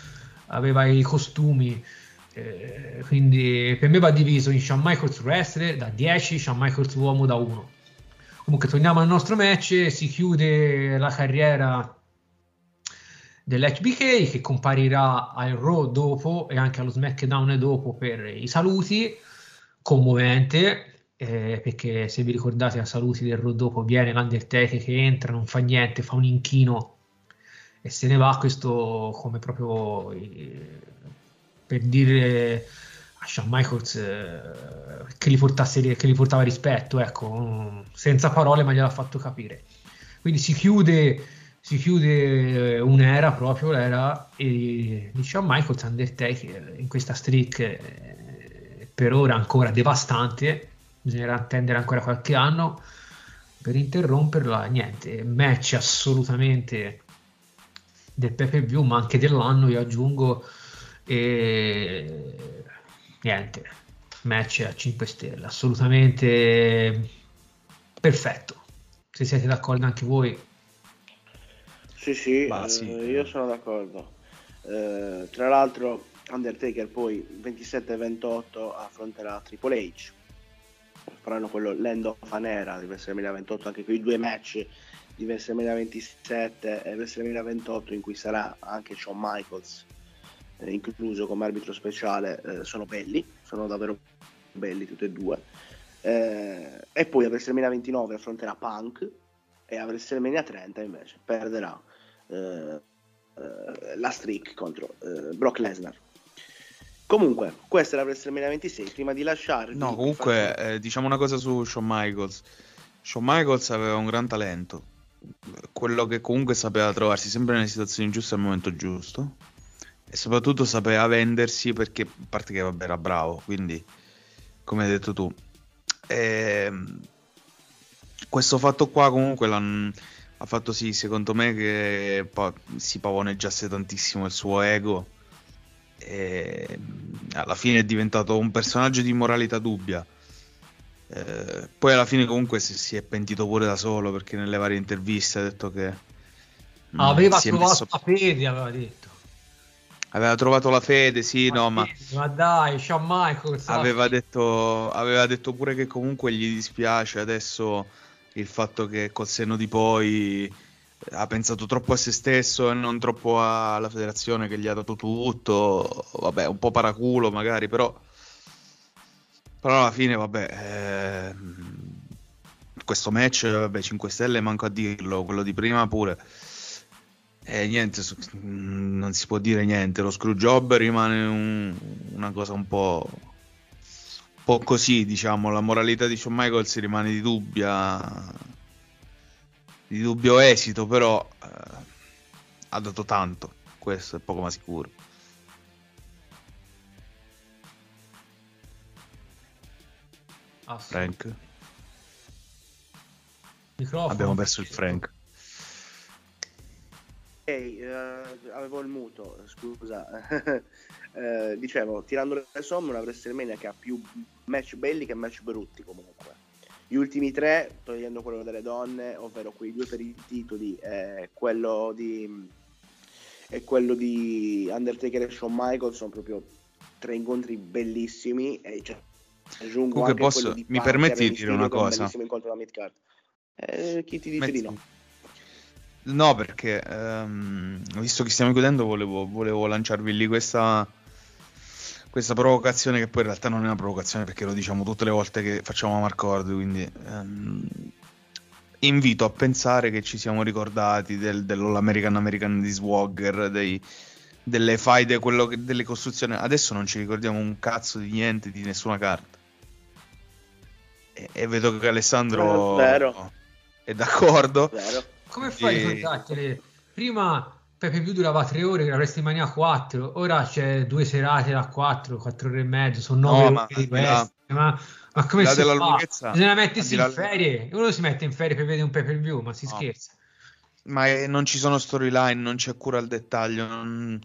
[SPEAKER 6] aveva i costumi, eh, quindi per me va diviso in Shawn Michaels wrestler da 10, Shawn Michaels uomo da 1. Comunque torniamo al nostro match, si chiude la carriera dell'HBK che comparirà al Raw dopo e anche allo SmackDown dopo per i saluti commovente eh, perché se vi ricordate a saluti del Raw dopo viene l'Undertaker che entra, non fa niente, fa un inchino e se ne va. Questo come proprio eh, per dire a Shawn Michaels eh, che, gli portasse, che gli portava rispetto ecco, senza parole ma gliel'ha fatto capire. Quindi si chiude si chiude un'era proprio l'era e di Shawn Michaels Undertaker in questa streak eh, per ora ancora devastante, bisognerà attendere ancora qualche anno per interromperla. Niente, match assolutamente del pay view, ma anche dell'anno, io aggiungo. E niente, match a 5 stelle, assolutamente perfetto. Se siete d'accordo anche voi.
[SPEAKER 4] Sì, sì, eh, sì. io sono d'accordo. Eh, tra l'altro Undertaker poi 27-28 affronterà Triple H faranno quello l'end of an era di WrestleMania 28 anche quei due match di WrestleMania 27 e WrestleMania 28 in cui sarà anche Shawn Michaels eh, incluso come arbitro speciale eh, sono belli sono davvero belli tutti e due eh, e poi a WrestleMania 29 affronterà Punk e a WrestleMania 30 invece perderà eh, eh, la streak contro eh, Brock Lesnar Comunque, questa è la WrestleMania 26. Prima di lasciare,
[SPEAKER 5] no, comunque, faccio... eh, diciamo una cosa su Shawn Michaels. Shawn Michaels aveva un gran talento, quello che comunque sapeva trovarsi sempre nelle situazioni giuste al momento giusto e soprattutto sapeva vendersi perché, a parte che vabbè, era bravo, quindi, come hai detto tu, ehm, questo fatto qua comunque ha fatto sì, secondo me, che si pavoneggiasse tantissimo il suo ego e alla fine è diventato un personaggio di moralità dubbia. Eh, poi alla fine comunque si, si, è pentito pure da solo perché nelle varie interviste ha detto che...
[SPEAKER 6] Mm, aveva trovato messo... la fede, aveva detto.
[SPEAKER 5] Aveva trovato la fede, sì, ma no, ma...
[SPEAKER 6] Ma dai, Shawn Michaels...
[SPEAKER 5] Aveva detto, aveva detto pure che comunque gli dispiace adesso il fatto che col senno di poi ha pensato troppo a se stesso e non troppo alla federazione che gli ha dato tutto. Vabbè, un po' paraculo magari, però. Però alla fine, vabbè. Eh, questo match, vabbè, 5 stelle, manco a dirlo. Quello di prima pure. E niente, non si può dire niente. Lo screw job rimane un, una cosa un po'. Un po' così, diciamo. La moralità di Shawn Michaels rimane di dubbia di dubbio esito, però eh, ha dato tanto, questo è poco ma sicuro. Frank. Microfono. Abbiamo perso il Frank.
[SPEAKER 4] Ehi, hey, uh, avevo il muto, scusa. uh, <laughs> dicevo, tirando le somme, una WrestleMania che ha più match belli che match brutti comunque. Gli ultimi tre, togliendo quello delle donne, ovvero quei due per i titoli, eh, quello di, e quello di Undertaker e Shawn Michaels, sono proprio tre incontri bellissimi. E cioè, aggiungo Comunque posso,
[SPEAKER 5] mi permetti di dire una cosa?
[SPEAKER 4] bellissimo incontro da Midcard. Eh, chi ti dice Metti... di no?
[SPEAKER 5] No, perché um, visto che stiamo chiudendo, volevo, volevo lanciarvi lì questa questa provocazione che poi in realtà non è una provocazione perché lo diciamo tutte le volte che facciamo Marcord, quindi ehm, invito a pensare che ci siamo ricordati del, dell'American American di Swagger, dei, delle faide, che, delle costruzioni. Adesso non ci ricordiamo un cazzo di niente, di nessuna carta. E, e vedo che Alessandro
[SPEAKER 4] eh,
[SPEAKER 5] è d'accordo.
[SPEAKER 6] Come fai a ricordartene? Prima per view durava tre ore, la WrestleMania 4, ora c'è due serate da 4, 4 ore e mezzo, sono 9
[SPEAKER 5] No,
[SPEAKER 6] ore di wrestling, ma, ma come si
[SPEAKER 5] della
[SPEAKER 6] fa?
[SPEAKER 5] lunghezza,
[SPEAKER 6] Bisogna mettersi in
[SPEAKER 5] là-
[SPEAKER 6] ferie, uno si mette in ferie per vedere un pay per view, ma si
[SPEAKER 5] No.
[SPEAKER 6] scherza.
[SPEAKER 5] Ma eh, non ci sono storyline, non c'è cura al dettaglio, non,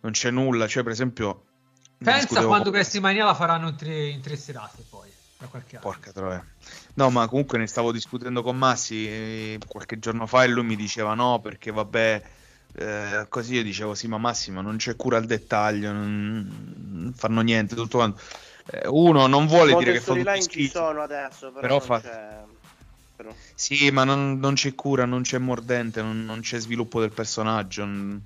[SPEAKER 5] non c'è nulla. Cioè, per esempio,
[SPEAKER 6] Pensa quando
[SPEAKER 5] con-
[SPEAKER 6] WrestleMania la faranno in tre, in tre serate poi, da qualche anno.
[SPEAKER 5] Porca troia. No, ma comunque ne stavo discutendo con Massi eh, qualche giorno fa e lui mi diceva no, perché vabbè, eh, così io dicevo sì, ma Massimo non c'è cura al dettaglio, non, non fanno niente, tutto quanto. Eh, uno non vuole dire che fa tutto
[SPEAKER 4] storyline ci
[SPEAKER 5] schifo.
[SPEAKER 4] sono adesso, però,
[SPEAKER 5] Però fa-
[SPEAKER 4] c'è... però-
[SPEAKER 5] Sì, ma non, non c'è cura, non c'è mordente, non, non c'è sviluppo del personaggio. non-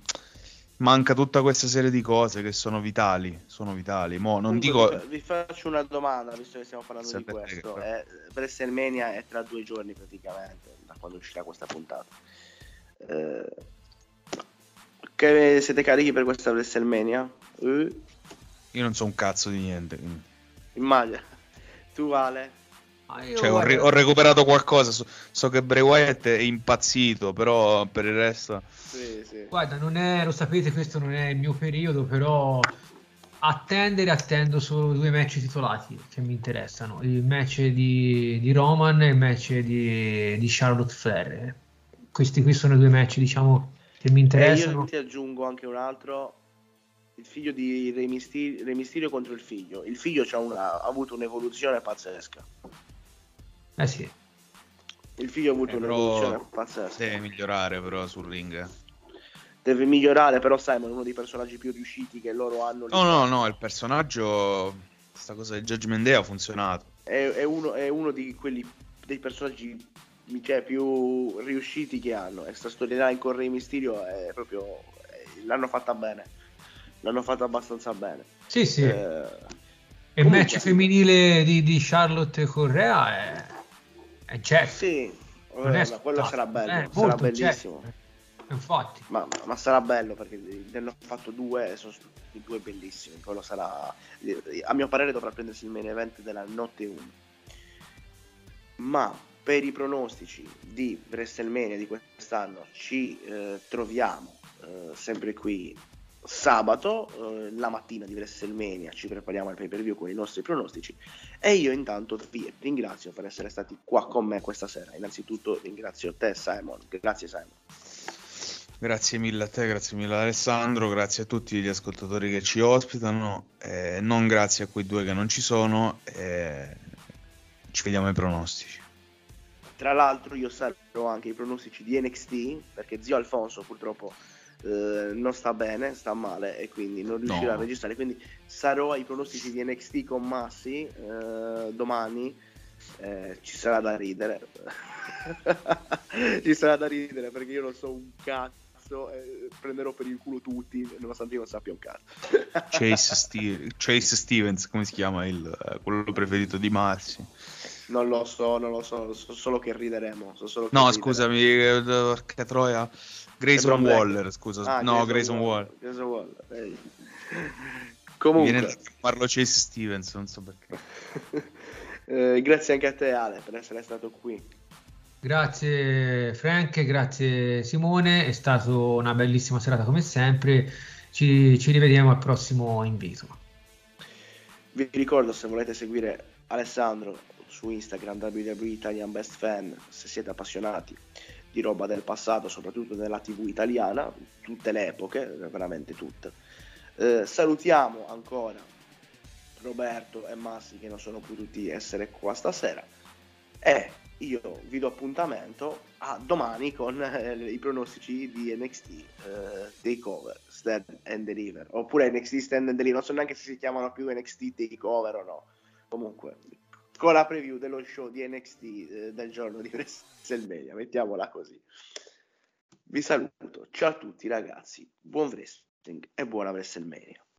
[SPEAKER 5] Manca tutta questa serie di cose che sono vitali. Sono vitali. Mo, non
[SPEAKER 4] Comunque,
[SPEAKER 5] dico.
[SPEAKER 4] vi, fa- vi faccio una domanda, visto che stiamo parlando di
[SPEAKER 5] Sapete
[SPEAKER 4] questo.
[SPEAKER 5] che-
[SPEAKER 4] Eh, WrestleMania è tra due giorni praticamente, da quando uscirà questa puntata. Eh, che siete carichi per questa WrestleMania? Eh,
[SPEAKER 5] Io non so un cazzo di niente. quindi.
[SPEAKER 4] immagina. Tu Ale?
[SPEAKER 6] Ah, io
[SPEAKER 5] Cioè, ho, re- ho recuperato qualcosa. So, so che Bray Wyatt è impazzito, però per il resto.
[SPEAKER 4] Sì, sì.
[SPEAKER 6] Guarda, non è, lo sapete, questo non è il mio periodo, però attendere, attendo solo due match titolati che mi interessano, il match di, di Roman e il match di, di Charlotte Flair. Questi qui sono i due match, diciamo, che mi
[SPEAKER 4] E
[SPEAKER 6] interessano.
[SPEAKER 4] io ti aggiungo anche un altro. Il figlio di Re Mysterio, Re Mysterio contro il figlio. Il figlio c'ha una- ha avuto un'evoluzione pazzesca.
[SPEAKER 6] Eh sì,
[SPEAKER 4] Il figlio ha avuto
[SPEAKER 5] Eh, però
[SPEAKER 4] un'evoluzione pazzesca.
[SPEAKER 5] deve migliorare, però, sul ring. eh.
[SPEAKER 4] Deve migliorare, però Simon è uno dei personaggi più riusciti che loro hanno.
[SPEAKER 5] No, no, no, il personaggio. Questa cosa del Judgment Day ha funzionato.
[SPEAKER 4] È, è uno, è uno di quelli dei personaggi cioè, più riusciti che hanno. E sta storyline con Re Mysterio è proprio. è- l'hanno fatta bene. L'hanno fatta abbastanza bene.
[SPEAKER 6] sì, sì.
[SPEAKER 4] Eh,
[SPEAKER 6] e il match femminile di, di Charlotte Correa è, è Jeff.
[SPEAKER 4] sì, eh, quello sarà bello.
[SPEAKER 6] è
[SPEAKER 4] sarà bellissimo.
[SPEAKER 6] Jeff. Infatti.
[SPEAKER 4] Ma, ma sarà bello perché ne hanno fatto due e sono stati due bellissimi. Quello sarà, a mio parere, dovrà prendersi il main event della notte 1. Ma per i pronostici di WrestleMania di quest'anno ci eh, troviamo eh, sempre qui sabato, eh, la mattina di WrestleMania. Ci prepariamo al pay per view con i nostri pronostici. E io intanto vi ringrazio per essere stati qua con me questa sera. Innanzitutto ringrazio te, Simon. Grazie, Simon.
[SPEAKER 5] Grazie mille a te, grazie mille Alessandro, grazie a tutti gli ascoltatori che ci ospitano, eh, non grazie a quei due che non ci sono, eh, ci vediamo ai pronostici.
[SPEAKER 4] Tra l'altro io sarò anche i pronostici di NXT perché zio Alfonso purtroppo eh, non sta bene, sta male e quindi non riuscirà
[SPEAKER 5] No.
[SPEAKER 4] a registrare. Quindi sarò ai pronostici di NXT con Massi eh, domani. eh, ci sarà da ridere. <laughs> ci sarà da ridere perché io non so un cazzo. eh, prenderò per il culo tutti nonostante io non sappia un cazzo.
[SPEAKER 5] Chase, <laughs> Ste- Chase Stevens, come si chiama il, eh, quello preferito di Massi?
[SPEAKER 4] Non lo so, non lo so, so solo che rideremo. so solo che
[SPEAKER 5] No,
[SPEAKER 4] rideremo.
[SPEAKER 5] scusami, porca troia, Grayson
[SPEAKER 4] Lebron Black.
[SPEAKER 5] Waller, scusa,
[SPEAKER 4] Ah,
[SPEAKER 5] no, Grayson Waller.
[SPEAKER 4] Grayson Waller.
[SPEAKER 5] Mi
[SPEAKER 4] Comunque,
[SPEAKER 5] Viene da chiamarlo Chase Stevens, non so perché. <laughs>
[SPEAKER 4] eh, grazie anche a te Ale per essere stato qui.
[SPEAKER 6] Grazie Frank, grazie Simone, è stata una bellissima serata come sempre. Ci, ci rivediamo al prossimo invito.
[SPEAKER 4] Vi ricordo se volete seguire Alessandro su Instagram WWE Italian Best Fan, se siete appassionati di roba del passato, soprattutto nella TV italiana, tutte le epoche, veramente tutte. Eh, salutiamo ancora Roberto e Massi che non sono potuti essere qua stasera. E io vi do appuntamento a domani con eh, i pronostici di NXT eh, Takeover Stand and Deliver. Oppure NXT Stand and Deliver non so neanche se si chiamano più NXT Takeover o no. Comunque con la preview dello show di NXT eh, del giorno di <laughs> WrestleMania mettiamola così. Vi saluto. Ciao a tutti ragazzi. Buon wrestling e buona WrestleMania